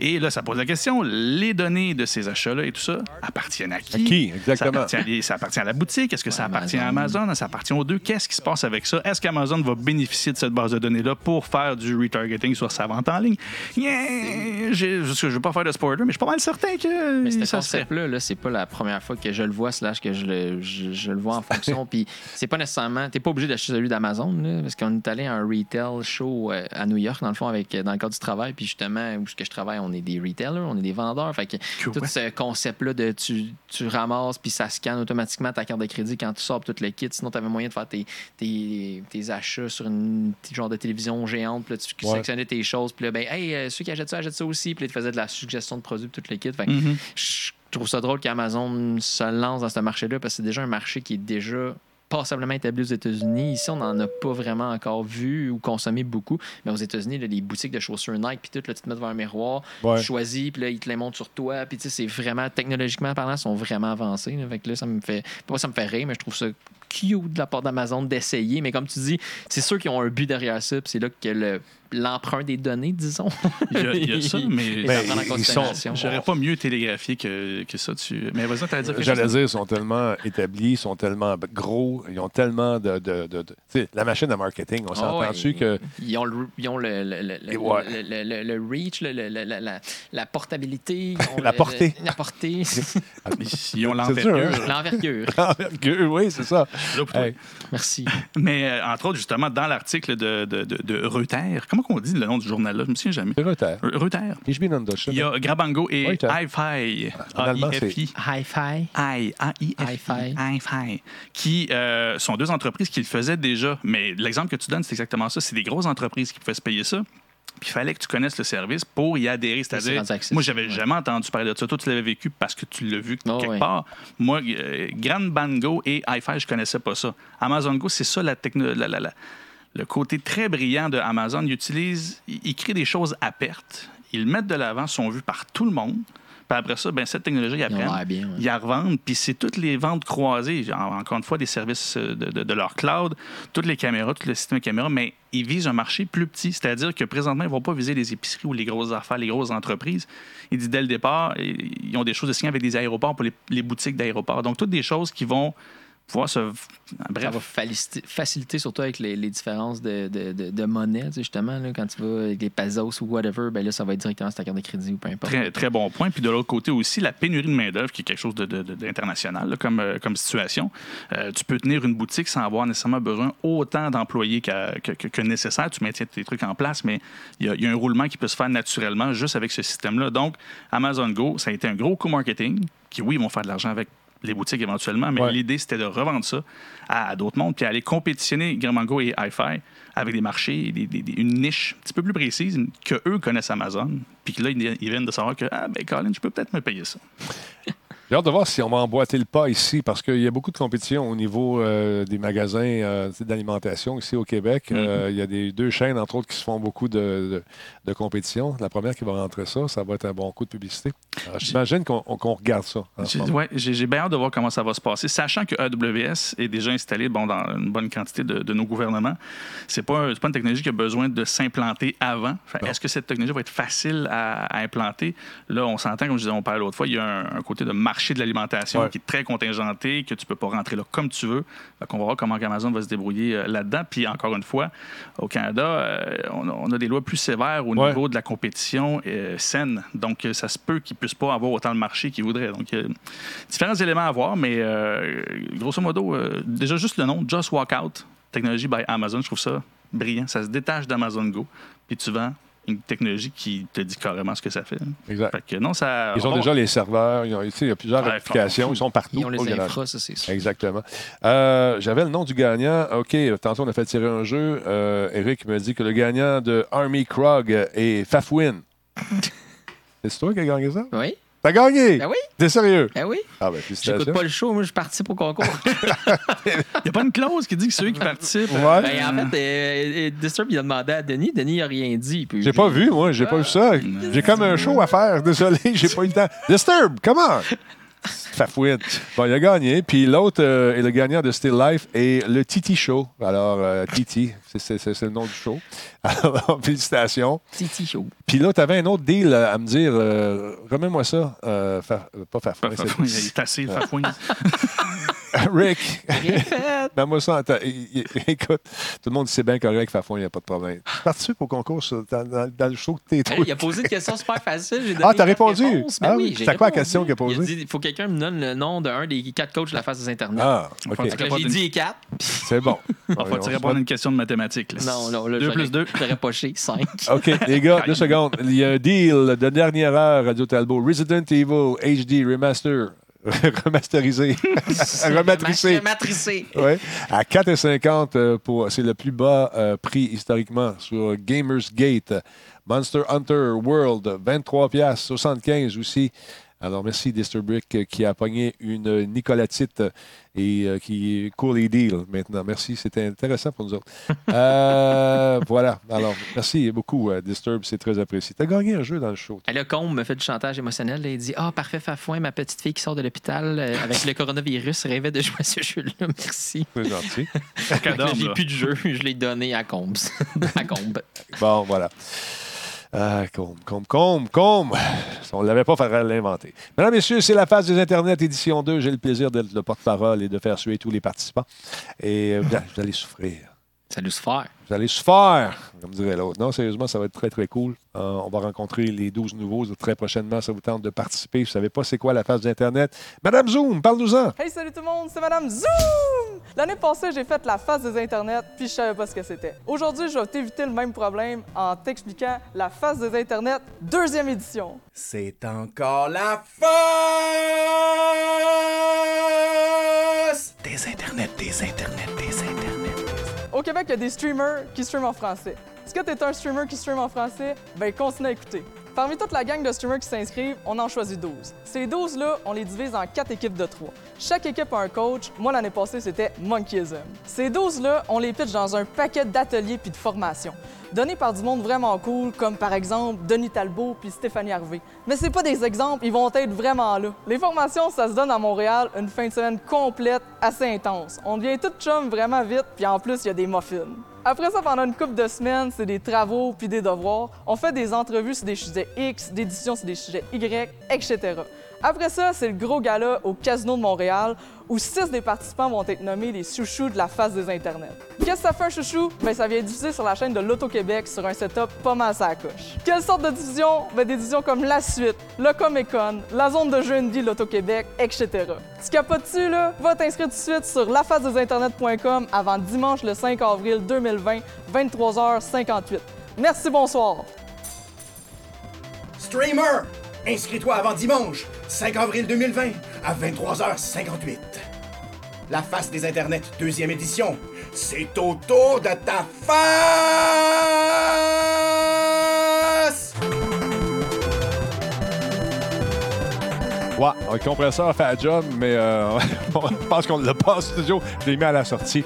Et là, ça pose la question, les données de ces achats-là et tout ça appartiennent à qui? À qui, exactement. Ça appartient à, les- ça appartient à la boutique? Est-ce que ça appartient à Amazon? Ça appartient aux deux? Qu'est-ce qui se passe avec ça? Est-ce qu'Amazon va bénéficier de cette base de données-là pour faire du retargeting sur sa vente en ligne? Yeah! Je ne veux pas faire de spoiler, mais je suis pas mal certain que Mais ce concept-là, là, c'est pas la première fois que je le vois, slash que je le, je, je le vois en [laughs] fonction. Puis Puis c'est pas nécessairement. T'es pas obligé d'acheter celui d'Amazon, parce qu'on est allé à un retail show euh, à New York, dans le fond, avec, dans le cadre du travail. Puis justement, où ce que je travaille, on est des retailers, on est des vendeurs. Fait que Cool. tout ce concept-là de tu, tu ramasses, puis ça scanne automatiquement ta carte de crédit quand tu sors tout le kit. Sinon, tu avais moyen de faire tes, tes, tes achats sur une petite genre de télévision géante. Puis là, tu Ouais. sélectionnais tes choses. Puis là, ben, hey, euh, ceux qui achètent ça, achètent ça aussi. Puis là, tu faisais de la suggestion de produits, puis tout le kit. Fait que Mhm. je trouve ça drôle qu'Amazon se lance dans ce marché-là parce que c'est déjà un marché qui est déjà passablement établi aux États-Unis. Ici, on n'en a pas vraiment encore vu ou consommé beaucoup. Mais aux États-Unis, les boutiques de chaussures Nike, puis tout, là, tu te mets devant un miroir, Ouais. tu choisis, puis là, ils te les montrent sur toi. Puis tu sais, c'est vraiment, technologiquement parlant, ils sont vraiment avancés. là. Fait que là, ça me fait, pas ça me fait rire, mais je trouve ça cute de la part d'Amazon d'essayer. Mais comme tu dis, c'est sûr qu'ils ont un but derrière ça, puis c'est là que le- l'emprunt des données, disons. Il y a, il y a ça, [laughs] mais est Mais à prendre en ils sont- considération. j'aurais pas mieux télégraphié que, que ça. Tu... Mais vas-y, t'allais dire J'allais dire, ils sont tellement établis, ils sont tellement gros, ils ont tellement de. de, de- de- tu sais, la machine à marketing, on Ah s'entend-tu ouais, que. Ils ont le, ils ont le, le, le, le- ouais. le- le- le- le reach, le- le- le- la, la, la portabilité. ils ont La le- portée. La portée. [laughs] Ils ont l'envergure. hein? L'envergure. [laughs] Envergure, oui, c'est ça. Là. Hey, Merci. Mais euh, entre autres, justement, dans l'article de, de, de, de Reuters, comment on dit le nom du journal-là? Je me souviens jamais. c'est retard. Re- Reuters. Ich bin in Deutschland. Il y a Grabango et. Hi-Fi. A-I-F-I. Hi-Fi. I, A-I-F-I, Hi-Fi. Hi-Fi, qui euh, sont deux entreprises qui le faisaient déjà. Mais l'exemple que tu donnes, c'est exactement ça. C'est des grosses entreprises qui pouvaient se payer ça. Puis il fallait que tu connaisses le service pour y adhérer. C'est C'est-à-dire, moi, j'avais Ouais. jamais entendu parler de ça. Toi, tu l'avais vécu parce que tu l'as vu Oh, quelque ouais. part. Moi, euh, Grand Bango et Hi-Fi, je connaissais pas ça. Amazon Go, c'est ça la techno- la- la- la- le côté très brillant de Amazon. Ils utilisent, ils créent des choses à perte. Ils mettent de l'avant, sont vus par tout le monde. Puis après ça, ben, cette technologie, ils apprennent. bien. ouais. Ils la revendent, puis c'est toutes les ventes croisées. Encore une fois, des services euh, de, de- de leur cloud, toutes les caméras, tout le système de caméras, mais ils visent un marché plus petit. C'est-à-dire que présentement, ils ne vont pas viser les épiceries ou les grosses affaires, les grosses entreprises. Ils disent dès le départ, ils ont des choses de signer avec des aéroports pour les, les boutiques d'aéroports. Donc, toutes des choses qui vont pouvoir se. Ça va faciliter, surtout avec les, les différences de, de, de, de monnaie, justement. Là, quand tu vas avec les pesos ou whatever, ben là, ça va être directement sur ta carte de crédit ou peu importe. Très, très bon point. Puis de l'autre côté aussi, la pénurie de main-d'œuvre, qui est quelque chose d'international comme, euh, comme situation. Euh, tu peux tenir une boutique sans avoir nécessairement besoin autant d'employés que, que- que nécessaire. Tu maintiens tes trucs en place, mais il y, a- il y a un roulement qui peut se faire naturellement juste avec ce système-là. Donc, Amazon Go, ça a été un gros coup marketing, qui, oui, ils vont faire de l'argent avec les boutiques éventuellement, mais Ouais. l'idée, c'était de revendre ça à, à d'autres mondes, puis aller compétitionner Gramango et Hi-Fi avec des marchés, des- des- des- une niche un petit peu plus précise que eux connaissent Amazon, puis que là, ils, ils viennent de savoir que, ah, ben, Colin, je peux peut-être me payer ça. [laughs] J'ai hâte de voir si on va emboîter le pas ici, parce qu'il y a beaucoup de compétition au niveau euh, des magasins euh, d'alimentation ici au Québec. Mhm. Euh, il y a des deux chaînes, entre autres, qui se font beaucoup de, de- de compétition. La première qui va rentrer ça, ça va être un bon coup de publicité. J'imagine qu'on regarde ça. ce J'ai bien hâte de voir comment ça va se passer, sachant que AWS est déjà installé bon, dans une bonne quantité de, de nos gouvernements. C'est pas, un- c'est pas une technologie qui a besoin de s'implanter avant. Est-ce que cette technologie va être facile à, à implanter? Là, on s'entend, comme je disais, on parlait l'autre fois, il y a un, un côté de marché de l'alimentation Ouais. qui est très contingenté, que tu peux pas rentrer là comme tu veux. Fait qu'on va voir comment Amazon va se débrouiller euh, là-dedans. Puis encore une fois, au Canada, euh, on, a, on a des lois plus sévères au Ouais. niveau de la compétition euh, saine. Donc, ça se peut qu'ils puissent pas avoir autant de marché qu'ils voudraient. Donc, différents éléments à voir, mais grosso modo, déjà juste le nom, Just Walk Out, technologie by Amazon, je trouve ça brillant. Ça se détache d'Amazon Go, puis tu vends une technologie qui te dit carrément ce que ça fait. Exact. Fait que non, ça. Ils ont on déjà les serveurs, ils ont- il y a plusieurs Ouais, applications, ils sont partout. Ils ont les infras, ça, c'est sûr. Exactement. Euh, J'avais le nom du gagnant. OK, tantôt, on a fait tirer un jeu. Euh, Eric me dit que le gagnant de Army Krog est Fafwin. [laughs] C'est toi qui as gagné ça? Oui? T'as gagné! Ben oui? T'es sérieux? Ben oui? Ah ben, J'écoute pas le show, moi, je participe au concours. [laughs] Il n'y a pas une clause qui dit que ceux qui participent. Ouais. ben, en fait, euh, euh, Disturb, il a demandé à Denis. Denis, il a rien dit. J'ai pas vu, moi, j'ai pas vu ça. J'ai comme un show à faire, désolé, j'ai pas eu le temps. Disturb, come on! [laughs] Fafouine. Bon, il a gagné. Puis l'autre euh, est le gagnant de Still Life et le Titi Show. Alors, euh, Titi, c'est- c'est c'est- c'est le nom du show. [laughs] Alors, félicitations. Titi Show. Puis là, tu avais un autre deal à me dire. Euh, Remets-moi ça. Euh, Fa- euh, pas Fafouine. Fafouine, Il est assez fafouine. [laughs] [laughs] Rick, Rien fait. mets-moi ça en Écoute, tout le monde c'est bien correct, Fafon, il n'y a pas de problème. Tu participe au concours sur- dans, dans- dans le show que t'es Hey, il a posé une question super facile. j'ai donné Ah, t'as quatre répondu? réponses. Ben Ah oui, j'ai c'était quoi la question qu'il a posée? Il a dit il faut que quelqu'un me donne le nom d'un des quatre coachs de la face des Internet. Ah, OK. que Fait que là, j'ai dit les quatre. C'est bon. Il [laughs] faut que tu répondes à une question de mathématiques. là. Non, non, là, 2 j'aurais- plus 2. [laughs] J'aurais poché cinq. OK, les gars, deux secondes. Il y a un deal de dernière heure, Radio Talbot. Resident Evil HD Remaster. [laughs] Remasterisé. [laughs] Rematricé. Matricé. Ouais. À 4,50 euh, pour. C'est le plus bas euh, prix historiquement sur Gamersgate. Monster Hunter World, 23 pièces 75 aussi. Alors, merci Disturbrick euh, qui a pogné une Nicolatite et euh, qui court les deals maintenant. Merci, c'était intéressant pour nous autres. [laughs] Euh, voilà. Alors, merci beaucoup, euh, Disturb, c'est très apprécié. Tu as gagné un jeu dans le show. Et là, Combe me fait du chantage émotionnel. là. Il dit Ah, parfait, Fafouin, ma petite fille qui sort de l'hôpital euh, [laughs] avec le coronavirus rêvait de jouer à ce jeu-là. Merci. C'est gentil. Cadorme, J'ai plus de jeu. Je l'ai donné à [laughs] Combes. à Combe. Bon, voilà. Ah, Combe, Combe, Combe, Combe. On ne l'avait pas fait l'inventer. Mesdames, Messieurs, c'est la phase des Internet, édition 2. J'ai le plaisir d'être le porte-parole et de faire suer tous les participants. Et euh, vous allez souffrir. Salut, se faire. Vous allez souffrir, comme dirait l'autre. Non, sérieusement, ça va être très, très cool. Euh, on va rencontrer les 12 nouveaux très prochainement. Ça vous tente de participer. Vous ne savez pas c'est quoi la phase d'Internet. Madame Zoom, parle-nous-en. Hey, salut tout le monde, c'est Madame Zoom! L'année passée, j'ai fait la phase des Internets, puis je savais pas ce que c'était. Aujourd'hui, je vais t'éviter le même problème en t'expliquant la phase des Internets, deuxième édition. C'est encore la face des internets, des internets, des internets. Au Québec, il y a des streamers qui streament en français. Est-ce que tu es un streamer qui stream en français? Ben, continue à écouter. Parmi toute la gang de streamers qui s'inscrivent, on en choisit 12. Ces 12-là, on les divise en 4 équipes de 3. Chaque équipe a un coach. Moi, l'année passée, c'était Monkeyism. Ces 12-là, on les pitch dans un paquet d'ateliers puis de formations, donnés par du monde vraiment cool, comme par exemple Denis Talbot puis Stéphanie Harvey. Mais c'est pas des exemples, ils vont être vraiment là. Les formations, ça se donne à Montréal une fin de semaine complète, assez intense. On devient tout chum vraiment vite, puis en plus, il y a des muffins. Après ça, pendant une couple de semaines, c'est des travaux puis des devoirs. On fait des entrevues sur des sujets X, des éditions sur des sujets Y, etc. Après ça, c'est le gros gala au Casino de Montréal où six des participants vont être nommés les chouchous de la face des Internets. Qu'est-ce que ça fait un chouchou? Ben, ça vient diffusé sur la chaîne de l'Auto-Québec sur un setup pas mal à coche. Quelle sorte de diffusion? Ben, des diffusions comme La Suite, le Comic-Con, la zone de jeu indie l'Auto-Québec, etc. Tu capotes-tu, là? Va t'inscrire tout de suite sur lafacedesinternet.com avant dimanche le 5 avril 2020, 23h58. Merci, bonsoir! Streamer, inscris-toi avant dimanche, 5 avril 2020, à 23h58. La face des internets, deuxième édition. C'est au tour de ta face! Ouais, un compresseur fait la job, mais euh, [laughs] je pense qu'on l'a pas en studio. Je l'ai mis à la sortie.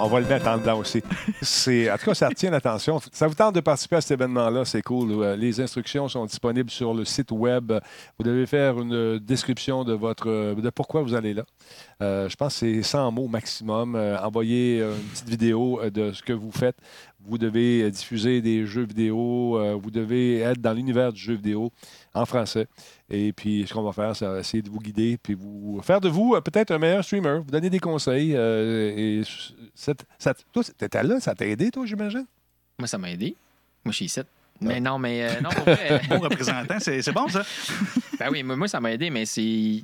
On va le mettre en dedans aussi. En tout cas, ça retient l'attention. Ça vous tente de participer à cet événement-là, c'est cool. Euh, Les instructions sont disponibles sur le site web. Vous devez faire une description de votre de pourquoi vous allez là. Euh, je pense que c'est 100 mots maximum. Euh, envoyez une petite vidéo de ce que vous faites. Vous devez euh, diffuser des jeux vidéo. euh, vous devez être dans l'univers du jeu vidéo en français. Et puis, ce qu'on va faire, c'est essayer de vous guider, puis vous faire de vous euh, peut-être un meilleur streamer, vous donner des conseils. euh, et cette- ça, toi, t'étais là, ça t'a aidé, toi, j'imagine? Moi, ça m'a aidé. Moi, je suis ici. Mais non, mais euh, non, [laughs] pour vrai, Bon représentant, c'est bon ça. Ben oui, moi, ça m'a aidé, mais c'est.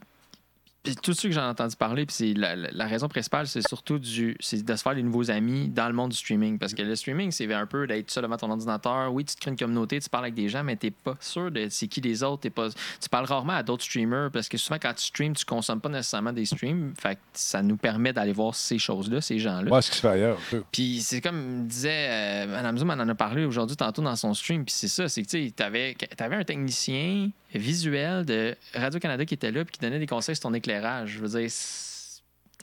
Puis Tout ce que j'en ai entendu parler, puis c'est la, la- la raison principale, c'est surtout du, de se faire des nouveaux amis dans le monde du streaming. Parce que le streaming, c'est un peu d'être seul devant ton ordinateur. Oui, tu te crées une communauté, tu parles avec des gens, mais t'es pas sûr de c'est qui les autres. T'es pas, tu parles rarement à d'autres streamers parce que souvent, quand tu streams, tu consommes pas nécessairement des streams. Fait que ça nous permet d'aller voir ces choses-là, ces gens-là. Moi, ce qui se fait ailleurs, un peu. Puis c'est comme disait euh, Madame Zoom, elle en a parlé aujourd'hui tantôt dans son stream. Puis c'est ça, c'est que tu sais, t'avais, t'avais un technicien visuel de Radio-Canada qui était là puis qui donnait des conseils sur ton éclairage. Je veux dire,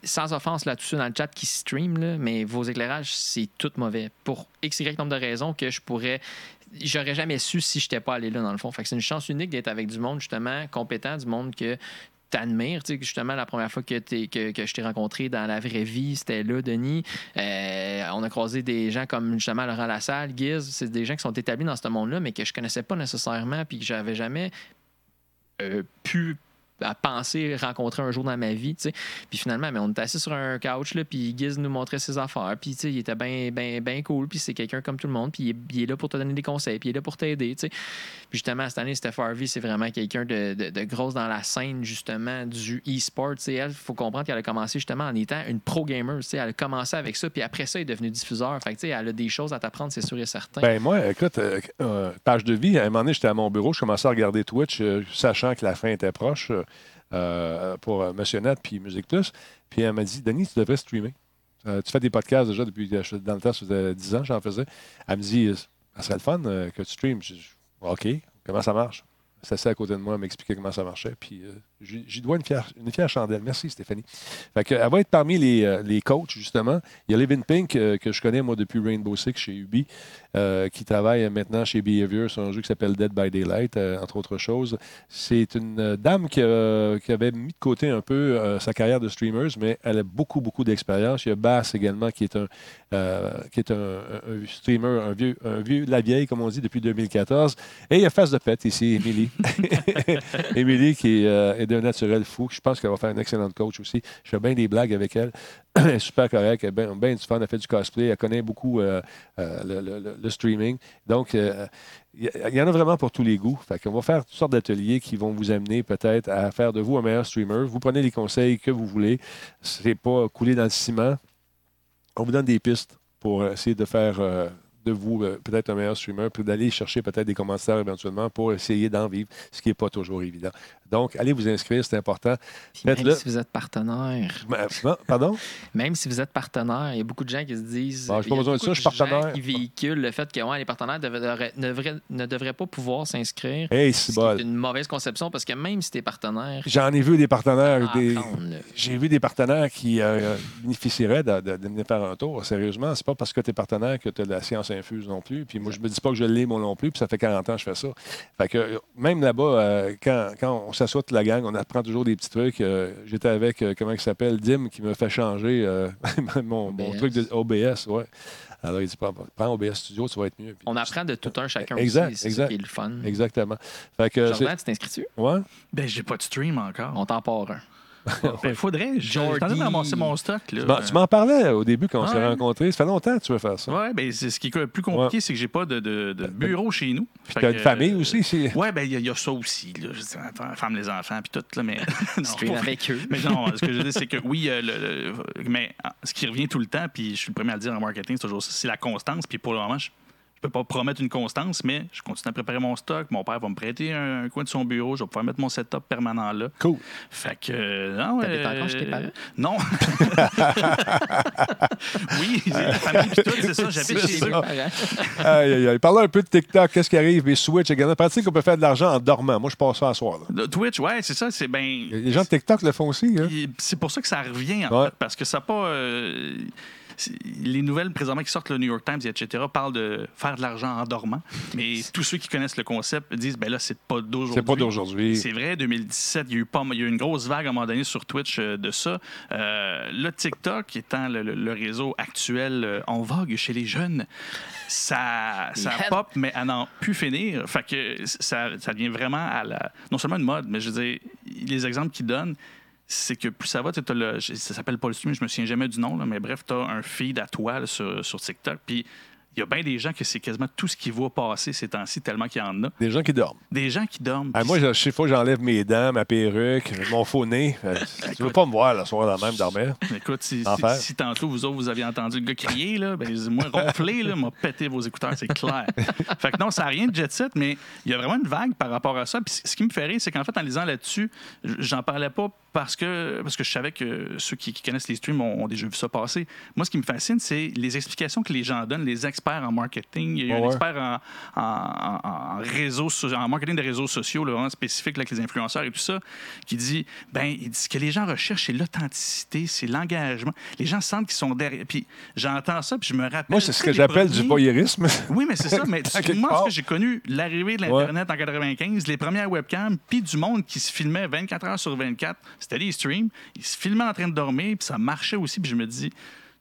sans offense là, tous ceux dans le chat qui stream, là, mais vos éclairages, c'est tout mauvais. Pour X, Y nombre de raisons que je pourrais. J'aurais jamais su si je n'étais pas allé là, dans le fond. Fait que c'est une chance unique d'être avec du monde, justement, compétent, du monde que t'admires. Tu sais, justement, la première fois que, t'es- que, que je t'ai rencontré dans la vraie vie, c'était là, Denis. Euh, on a croisé des gens comme justement Laurent Lassalle, Giz. C'est des gens qui sont établis dans ce monde-là, mais que je connaissais pas nécessairement, puis que j'avais jamais pu à penser rencontrer un jour dans ma vie. Puis finalement, mais on était assis sur un couch, là, puis Giz nous montrait ses affaires. Puis il était bien ben, ben cool. Puis c'est quelqu'un comme tout le monde. Puis il est, là pour te donner des conseils. Puis il est là pour t'aider. Puis justement, cette année, Steph Harvey, c'est vraiment quelqu'un de, de, grosse dans la scène, justement, du e-sport. Elle, il faut comprendre qu'elle a commencé justement en étant une pro gamer. tu sais. Elle a commencé avec ça. Puis après ça, elle est devenue diffuseur. Fait elle a des choses à t'apprendre, c'est sûr et certain. Ben moi, écoute, euh, euh, page de vie, à un moment donné, j'étais à mon bureau, je commençais à regarder Twitch, euh, sachant que la fin était proche euh, pour euh, Monsieur Net puis Musique Plus. Puis elle m'a dit, Denis, tu devrais streamer. Euh, tu fais des podcasts déjà depuis, dans le temps, ça faisait 10 ans, j'en faisais. Elle me dit, ça serait le fun que tu streames. Je dis, OK, comment ça marche? Elle s'est à côté de moi, elle m'expliquait comment ça marchait. Puis j'y dois une fière, chandelle. Merci, Stéphanie. Fait que, elle va être parmi les, euh, les coachs, justement. Il y a Levin Pink, euh, que je connais, moi, depuis Rainbow Six chez Ubi, euh, qui travaille maintenant chez Behavior sur un jeu qui s'appelle Dead by Daylight, entre autres choses. C'est une dame qui, avait mis de côté un peu sa carrière de streamer, mais elle a beaucoup, beaucoup d'expérience. Il y a Bass également, qui est un, qui est un, streamer, un vieux, un vieux la vieille, comme on dit, depuis 2014. Et il y a Face de Pète ici, Émilie. [laughs] Émilie, qui est naturel fou. Je pense qu'elle va faire un excellent coach aussi. Je fais bien des blagues avec elle. [clears throat] elle est super correcte. Elle a bien, du fun. Elle fait du cosplay. Elle connaît beaucoup euh, euh, le, streaming. Donc, euh, il y, en a vraiment pour tous les goûts. Qu'on va faire toutes sortes d'ateliers qui vont vous amener peut-être à faire de vous un meilleur streamer. Vous prenez les conseils que vous voulez. C'est pas couler dans le ciment. On vous donne des pistes pour essayer de faire de vous euh, peut-être un meilleur streamer, puis d'aller chercher peut-être des commentaires éventuellement pour essayer d'en vivre, ce qui n'est pas toujours évident. Donc, allez vous inscrire, c'est important. Puis même si vous êtes partenaire, Ben, Pardon? [laughs] même si vous êtes partenaire, il y a beaucoup de gens qui se disent. Bon, j'ai pas besoin de ça, je suis gens partenaire. Qui véhiculent le fait que ouais, les partenaires devraient- ne devraient, ne devraient pas pouvoir s'inscrire. Hey, c'est une mauvaise conception parce que même si tu es partenaire, J'en ai vu des partenaires. Des... J'ai vu des partenaires qui euh, bénéficieraient de, de- de venir faire un tour. Sérieusement, c'est pas parce que tu es partenaire que tu as de la science infuse non plus. Puis moi, je me dis pas que je l'ai, moi non plus. Puis ça fait 40 ans que je fais ça. Fait que euh, même là-bas, euh, quand, quand on s'assoit toute la gang, on apprend toujours des petits trucs. Euh, J'étais avec, euh, comment il s'appelle, Dim, qui me fait changer euh, [laughs] mon, truc de OBS. Ouais. Alors, il dit, prends, prends OBS Studio, tu vas être mieux. Puis- on apprend de tout un chacun Exact, aussi. C'est ça exact. qui est le fun. Exactement. Fait que, Jordan, tu t'inscris-tu? ouais. Ben, j'ai pas de stream encore. On t'en part un. Ben, faudrait. J'ai Jordi. de ramasser mon stock. Là. Tu m'en- tu m'en parlais au début quand on s'est Ouais. rencontrés. Ça fait longtemps que tu veux faire ça. Ouais, ben, c'est ce qui est le plus compliqué, c'est que j'ai pas de, de- de bureau chez nous. Tu as une famille aussi. c'est- Ouais, ben, il y, a- il y a ça aussi. Là. Je dis, attends, femme, les enfants, puis tout. Là, mais [laughs] non, pas- avec eux. Mais non, ce que je veux dire, c'est que [laughs] oui, euh, le- le- mais ah, ce qui revient tout le temps, puis je suis le premier à le dire en marketing, c'est toujours ça, c'est la constance. Puis pour le moment, je ne peux pas promettre une constance, mais je continue à préparer mon stock. Mon père va me prêter un, un coin de son bureau. Je vais pouvoir mettre mon setup permanent là. Cool. Fait que. euh, non, T'habites encore chez tes parents? Non. [laughs] oui, j'ai la famille, tout, c'est ça. J'habite chez eux. Aïe, aïe, aïe. Parlons un peu de TikTok. Qu'est-ce qui arrive? Les Switch également. Pratique qu'on peut faire de l'argent en dormant? Moi, je passe ça à soir. là. Le Twitch, ouais, c'est ça. C'est ben. Les gens de TikTok le font aussi. hein? C'est pour ça que ça revient, en Ouais. fait, parce que ça n'a pas. euh, les nouvelles présentement qui sortent, le New York Times, etc., parlent de faire de l'argent en dormant. Mais tous ceux qui connaissent le concept disent ben là, c'est pas d'aujourd'hui. C'est pas d'aujourd'hui. C'est vrai, 2017, il y, a eu pas, il y a eu une grosse vague à un moment donné sur Twitch euh, de ça. Euh, le TikTok étant le, le- le réseau actuel euh, en vogue chez les jeunes, ça, pop, mais à n'en plus finir. Fait que ça, ça devient vraiment à la, non seulement une mode, mais je veux dire, les exemples qu'ils donnent, c'est que plus ça va, t'as le, ça s'appelle pas le stream, je me souviens jamais du nom, mais bref, tu as un feed à toi là, sur, sur TikTok. Puis il y a bien des gens que c'est quasiment tout ce qu'ils voient passer ces temps-ci, tellement qu'il y en a. Des gens qui dorment. Des gens qui dorment. Ah, moi, je sais pas, j'enlève mes dents, ma perruque, mon faux nez. Euh, [laughs] tu veux pas me voir le soir dans même dormir? Écoute, si, Enfer. si, si tantôt vous autres vous aviez entendu le gars crier, là, ben, moi ronfler, là, m'a pété vos écouteurs, c'est clair. [laughs] fait que non, ça n'a rien de jet set, mais il y a vraiment une vague par rapport à ça. Puis ce qui me fait rire, c'est qu'en fait, en lisant là-dessus, j'en parlais pas parce que, parce que je savais que ceux qui, qui connaissent les streams ont, ont déjà vu ça passer. Moi, ce qui me fascine, c'est les explications que les gens donnent, les experts en marketing. Il y a eu Ouais, un expert en, en, en- en réseaux so- en marketing des réseaux sociaux, là, vraiment spécifique là, avec les influenceurs et tout ça, qui dit ben, il dit ce que les gens recherchent, c'est l'authenticité, c'est l'engagement. Les gens sentent qu'ils sont derrière. Puis j'entends ça, puis je me rappelle. Moi, c'est ce que les j'appelle du voyeurisme. [laughs] oui, mais c'est ça. Mais [laughs] moi, part. ce que j'ai connu, l'arrivée de l'Internet en 95, les premières webcams, puis du monde qui se filmait 24 heures sur 24, c'était des streams. Ils se filmaient en train de dormir, puis ça marchait aussi. Puis je me dis,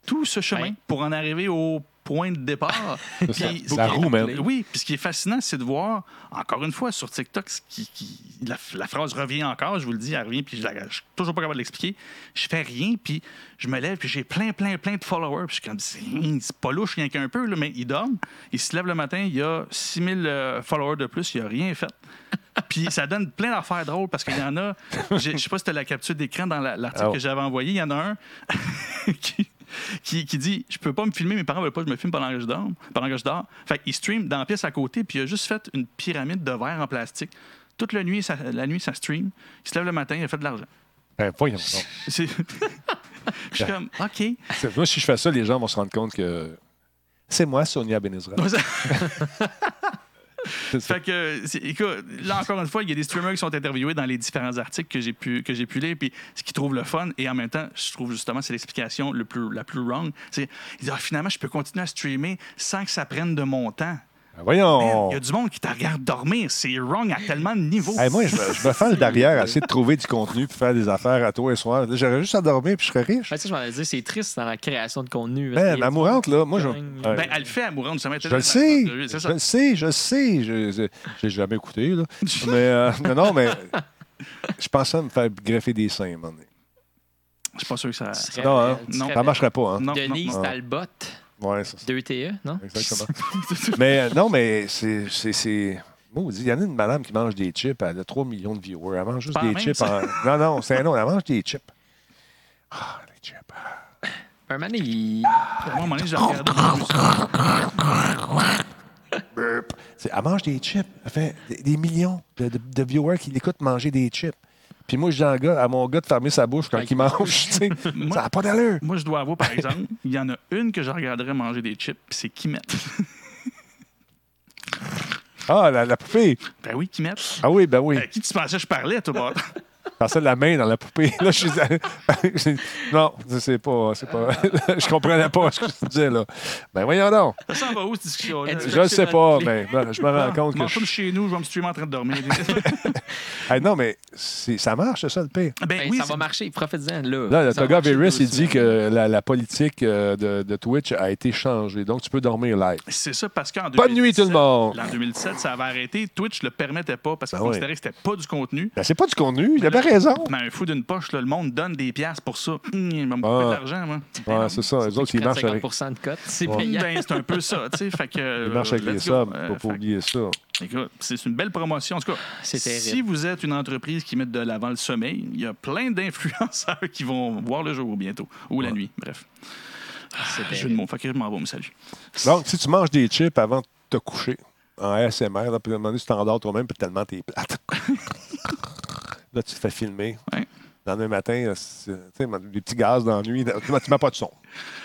tout ce chemin Ouais. pour en arriver au point de départ. [laughs] Ça. Puis- La roue, man. Oui, puis ce qui est fascinant, c'est de voir, encore une fois, sur TikTok, ce qui, qui- la, la phrase revient encore, je vous le dis, elle revient, puis je, je suis toujours pas capable de l'expliquer. Je fais rien, puis je me lève, puis j'ai plein, plein, plein de followers. Puis je suis comme, c'est pas louche, rien qu'un peu, là, mais ils dorment. Ils se lèvent le matin, il y a 6000 euh, followers de plus, il a rien fait. Puis ça donne plein d'affaires drôles parce qu'il y en a. Je sais pas si c'était la capture d'écran dans la- l'article ouais. que j'avais envoyé. Il y en a un [laughs] qui, qui, qui dit Je peux pas me filmer, mes parents veulent pas que je me filme pendant que je dors. Pendant que je dors. Fait qu'il stream dans la pièce à côté, puis il a juste fait une pyramide de verre en plastique. Toute la nuit, ça, la nuit, ça stream. Il se lève le matin, il a fait de l'argent. Ben, voyons Je suis comme OK. Moi, si je fais ça, les gens vont se rendre compte que c'est moi, Sonia Benezra. [laughs] Fait que, écoute, là encore une fois, il y a des streamers qui sont interviewés dans les différents articles que j'ai pu, que j'ai pu lire, puis ce qu'ils trouvent le fun, et en même temps, je trouve justement c'est l'explication le plus, la plus wrong. C'est, ils disent, Ah, finalement, je peux continuer à streamer sans que ça prenne de mon temps. Ben, voyons. Il y a du monde qui te regarde dormir. C'est wrong à tellement de niveaux. Hey, moi, je me, je me fais le derrière à essayer de trouver du contenu puis faire des affaires à toi et soir. J'aurais juste à dormir puis je serais riche. Ça, je m'en dire, c'est triste dans la création de contenu. Ben, ma mourante, là, moi, je. Ouais. Ben, elle le fait à mourant, justement. Je le sais, je ça. le sais, je le sais. Je j'ai jamais écouté, là. mais euh, non, non, mais je pensais à me faire greffer des seins, à un moment donné. Je suis pas sûr que ça. Non, hein? Non, Ça marcherait pas, hein? Non, Denise. Talbot, Ouais, c'est ça. 2TE, non? Exactement. [laughs] mais euh, non, mais c'est. c'est- c'est- Maudit, Il y en a une madame qui mange des chips, elle a 3 millions de viewers. Elle mange juste Pas des même, chips. ça. en- Non, non, c'est un nom, elle mange des chips. Ah, les chips. Un moment donné, il... Moi, à un moment donné, j'ai regardé. Burp. C'est- Elle mange des chips. Elle fait des, des millions de, de- de viewers qui l'écoutent manger des chips. Puis moi, je dis à, gars- à mon gars de fermer sa bouche quand Ouais. il mange. Moi- ça n'a pas d'allure. Moi, je dois avouer, par exemple, il y en a une que je regarderais manger des chips, c'est Kimet. Ah, la, la poupée. ben oui, Kimet. Ah oui, ben oui. À qui tu pensais que je parlais, toi, la main dans la poupée. Là, je suis. [laughs] non, c'est pas. C'est pas... [laughs] je comprenais pas ce que tu disais, là. Ben voyons donc. Ça s'en va où, cette discussion-là? Je le sais pas, mais ben, je me rends compte que. Je- comme chez nous, je vais me streamer en train de dormir. [laughs] Hey, non, mais c'est- ça marche, c'est ça le pire. ben Ben, oui, ça c'est- va marcher, profite-en là. Là, le Toga Virus, il dit que la, la politique euh, de, de Twitch a été changée. Donc, tu peux dormir live. C'est ça, parce qu'en Bonne nuit, tout le 2017, monde. En 2017, ça avait arrêté. Twitch le permettait pas parce qu'on Ben oui. considérait que c'était pas du contenu. Ben, c'est pas du contenu. Il avait raison. Dans un fou d'une poche, là, le monde donne des piastres pour ça. Hum, il va me Ah. couper de l'argent, moi. Ouais, c'est ça. Les autres, Ils marchent avec, 50 de cote, c'est Ouais. payant. Ben, c'est un peu ça, tu sais. Fait que. ils marchent avec euh, les let's go. subs. Euh, Faut pas fait oublier ça. que, écoute, c'est une belle promotion. En tout cas, C'est terrible. si vous êtes une entreprise qui met de l'avant le sommeil, il y a plein d'influenceurs [laughs] qui vont voir le jour bientôt. Ou la nuit, bref. C'est Jeu de terrible. mots. Fait que je m'en vais, me salut. Donc, si tu manges des chips avant de te coucher, en ASMR, là, puis à un moment donné, tu t'endors toi-même, puis tellement t'es plate. [laughs] là, tu te fais filmer. Ouais. Le lendemain matin, euh, c'est- tu sais, des petits gaz dans la nuit. Tu mets- pas de son.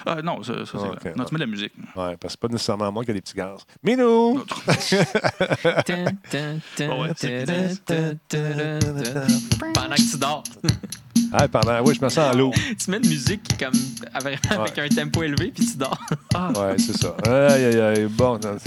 Ah, non, ça, ça, c'est Ah. Non, tu mets de la musique. Ouais, parce que c'est pas nécessairement moi qui a des petits gaz. Mais [laughs] nous! Pendant que tu dors, [laughs] Ah, pendant, oui, je me sens à l'eau. tu mets une musique comme avec, avec un tempo élevé puis tu dors. [laughs] Ouais, c'est ça. Aïe, aïe, aïe. Bon. non.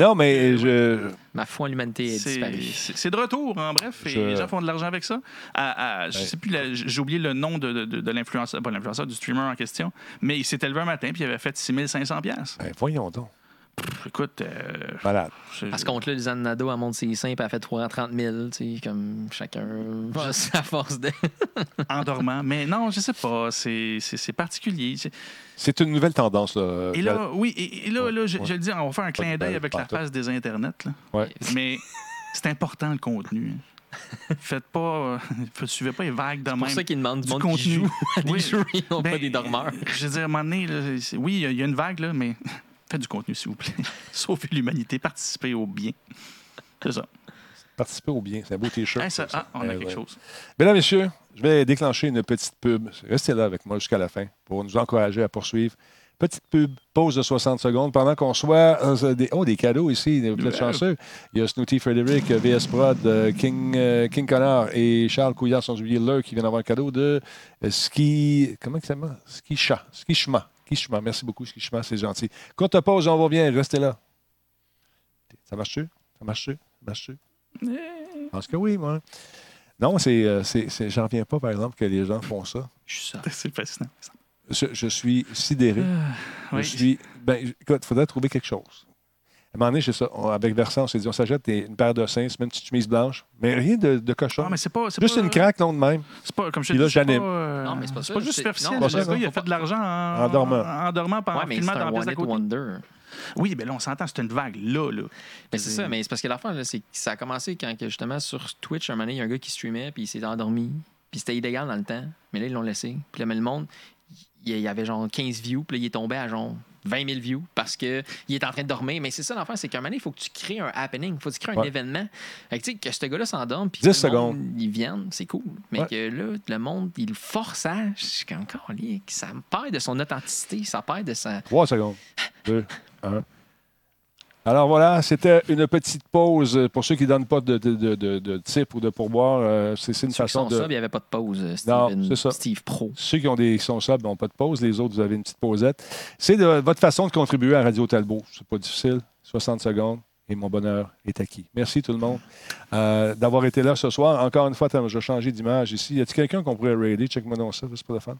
Non, mais je. Ma foi en l'humanité est C'est disparue. c'est- c'est de retour, en bref, et Je- les gens font de l'argent avec ça. À- à- je Ouais. sais plus, j'ai oublié le nom de, de, de l'influenceur, pas l'influenceur, du streamer en question, mais il s'est élevé un matin puis il avait fait 6500 pièces. Ben, voyons donc. Écoute, euh, Malade. c'est- À ce compte-là, Lisanne Nadeau, elle monte ses seins puis elle fait 330 000, tu sais, comme chacun, juste à [laughs] force de... [laughs] en dormant. Mais non, je sais pas, c'est c'est- c'est particulier. C'est- C'est une nouvelle tendance, là. Et là, oui, et, et là, Ouais, là, je, ouais. je le dis, on va faire un Pas clin d'œil avec la face des internets. là. Ouais. [laughs] Mais c'est important le contenu. Faites pas, euh, suivez pas les vagues de C'est pour même. ça qu'ils demandent du, du monde qui contenu. joue à des Oui. jeux et non Ben, pas des dormeurs. Je veux dire, à un moment donné, là, oui, il y y, a une vague, là, mais faites du contenu, s'il vous plaît. [laughs] Sauvez l'humanité, participez au bien. C'est ça. Participer au bien. C'est un beau T-shirt. Hein, ça- ah, on a Eh, quelque ouais. chose. Mesdames, Messieurs, je vais déclencher une petite pub. Restez là avec moi jusqu'à la fin pour nous encourager à poursuivre. Petite pub, pause de 60 secondes pendant qu'on soit. euh, des, oh, des cadeaux ici, vous êtes chanceux. Il y a Snooty Frederick, VS Prod, euh, King, euh, King Connor et Charles Couillard sont oubliés l'heure qui viennent avoir un cadeau de Ski. Comment ça s'appelle? Ski Chat. Ski Schma. Merci beaucoup, Ski Schma, c'est gentil. Courte pause, on revient. Restez là. Ça marche-tu? Ça marche-tu? Ça marche-tu? Je pense que oui, moi. Non, c'est, euh, c'est, c'est- j'en reviens pas, par exemple, que les gens font ça. Je suis. C'est fascinant. Je, je suis sidéré. Ah, oui. Je suis. Ben, écoute, il faudrait trouver quelque chose. À un moment donné, ça. On- avec Versant, on s'est dit, on s'achète une paire de seins, se met une petite chemise blanche, mais rien de, de cochon. Ah, mais c'est pas. c'est Juste pas- une craque, non, de même. C'est pas, comme je te dis, c'est pas, j'anime. euh, Non, mais c'est pas ça, juste c'est- superficiel. non, Le gars, il a Faut fait pas- de l'argent en, En dormant. En dormant, pendant Ouais, mais filmant c'est dans la pièce one d'à hit côté. wonder. Oui, mais là, on s'entend, c'est une vague là, là. Mais c'est ça, mais c'est parce que l'affaire, là, c'est que ça a commencé quand justement sur Twitch, un moment donné, il y a un gars qui streamait, puis il s'est endormi, puis c'était illégal dans le temps, mais là, ils l'ont laissé. Puis là, mais le monde, il y avait genre 15 views, puis là, il est tombé à genre 20 000 views parce qu'il est en train de dormir. Mais c'est ça l'affaire, c'est qu'à un moment il faut que tu crées un happening, il faut que tu crées un Ouais. événement. Fait que, tu sais, que ce gars-là s'endorme, puis 10 que le monde, secondes. ils viennent, c'est cool. Mais Ouais. que là, le monde, il le force à. Je suis comme, ça me perd de son authenticité, ça perd de sa. Trois secondes. Deux, un. Alors voilà, c'était une petite pause pour ceux qui ne donnent pas de, de, de, de, de type ou de pourboire. euh, c'est une Ceux qui façon sont de. sub, il n'y avait pas de pause. euh, Non, c'est ça. Steve Pro. Ceux qui ont des qui sont n'ont pas de pause. Les autres, vous avez une petite pausette. C'est de votre façon de contribuer à Radio Talbot. C'est pas difficile. 60 secondes et mon bonheur est acquis. Merci tout le monde euh, d'avoir été là ce soir. Encore une fois, je vais changer d'image ici. Y a-t-il quelqu'un qu'on pourrait raider? Check-moi donc ça, c'est pas le fun.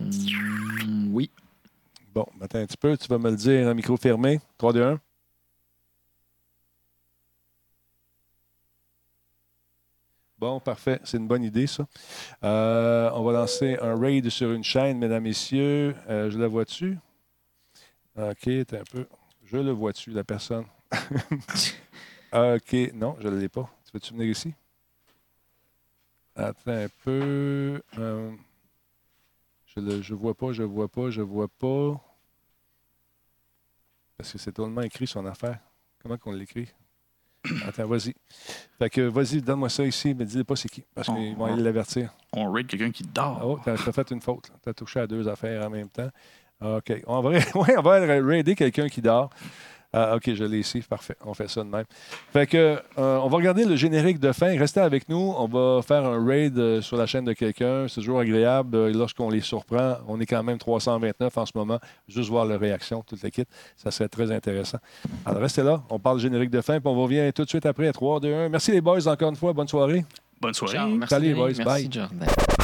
Mm, oui. Bon, attends un petit peu. Tu vas me le dire, un micro fermé. 3, 2, 1. Bon, parfait. C'est une bonne idée, ça. Euh, on va lancer un raid sur une chaîne, mesdames, messieurs. Euh, je la vois-tu? OK, attends un peu. Je le vois-tu, la personne? [laughs] OK, non, je ne l'ai pas. Tu veux-tu venir ici? Attends un peu. Euh, je ne je vois pas, je vois pas, je vois pas. Parce que c'est totalement écrit son affaire. Comment qu'on l'écrit? [clears throat] Attends, vas-y. Fait que vas-y, donne-moi ça ici, mais dis pas c'est qui. Parce qu'ils vont aller l'avertir. On raid quelqu'un qui dort. Oh, t'as t'as fait une faute. Tu as touché à deux affaires en même temps. OK. On va, [laughs] ouais, on va raider quelqu'un qui dort. Ah, OK, je l'ai ici. Parfait. On fait ça de même. Fait que, euh, on va regarder le générique de fin. Restez avec nous. On va faire un raid euh, sur la chaîne de quelqu'un. C'est toujours agréable. euh, lorsqu'on les surprend, on est quand même 329 en ce moment. Juste voir leur réaction, toute l'équipe. Ça serait très intéressant. Alors, restez là. On parle générique de fin, puis on revient tout de suite après. 3, 2, 1. Merci les boys encore une fois. Bonne soirée. Bonne soirée. Ciao, merci, Salut, Denis. boys. Merci, Bye. Jordan.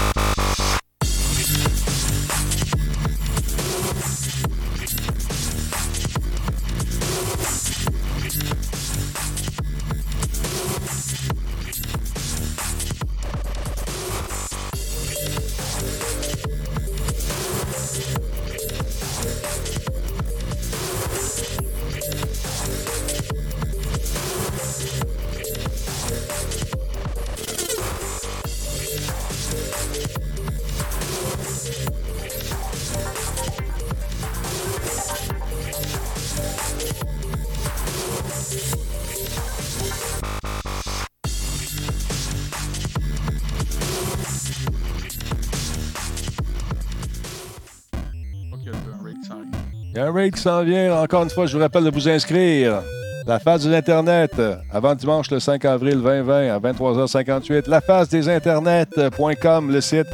Qui s'en vient. Encore une fois, je vous rappelle de vous inscrire. La phase des Internets, avant dimanche le 5 avril 2020 à 23h58. La phase des Internets.com, le site.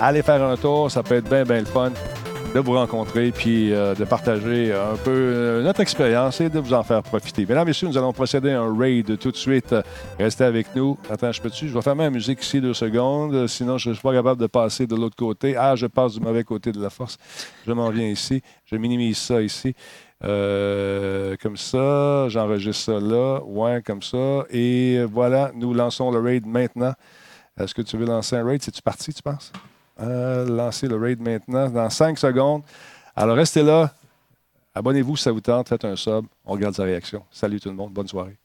Allez faire un tour, ça peut être bien, bien le fun de vous rencontrer puis euh, de partager un peu euh, notre expérience et de vous en faire profiter. Mesdames messieurs, nous allons procéder à un raid tout de suite. Restez avec nous. Attends, je peux-tu? Je vais fermer la musique ici deux secondes, sinon je ne suis pas capable de passer de l'autre côté. Ah, je passe du mauvais côté de la force. Je m'en viens ici. Je minimise ça ici. Euh, comme ça, j'enregistre ça là. Ouais, comme ça. Et voilà, nous lançons le raid maintenant. Est-ce que tu veux lancer un raid? C'est-tu parti, tu penses? Euh, lancer le raid maintenant dans 5 secondes. Alors, restez là. Abonnez-vous si ça vous tente. Faites un sub. On regarde sa réaction. Salut tout le monde. Bonne soirée.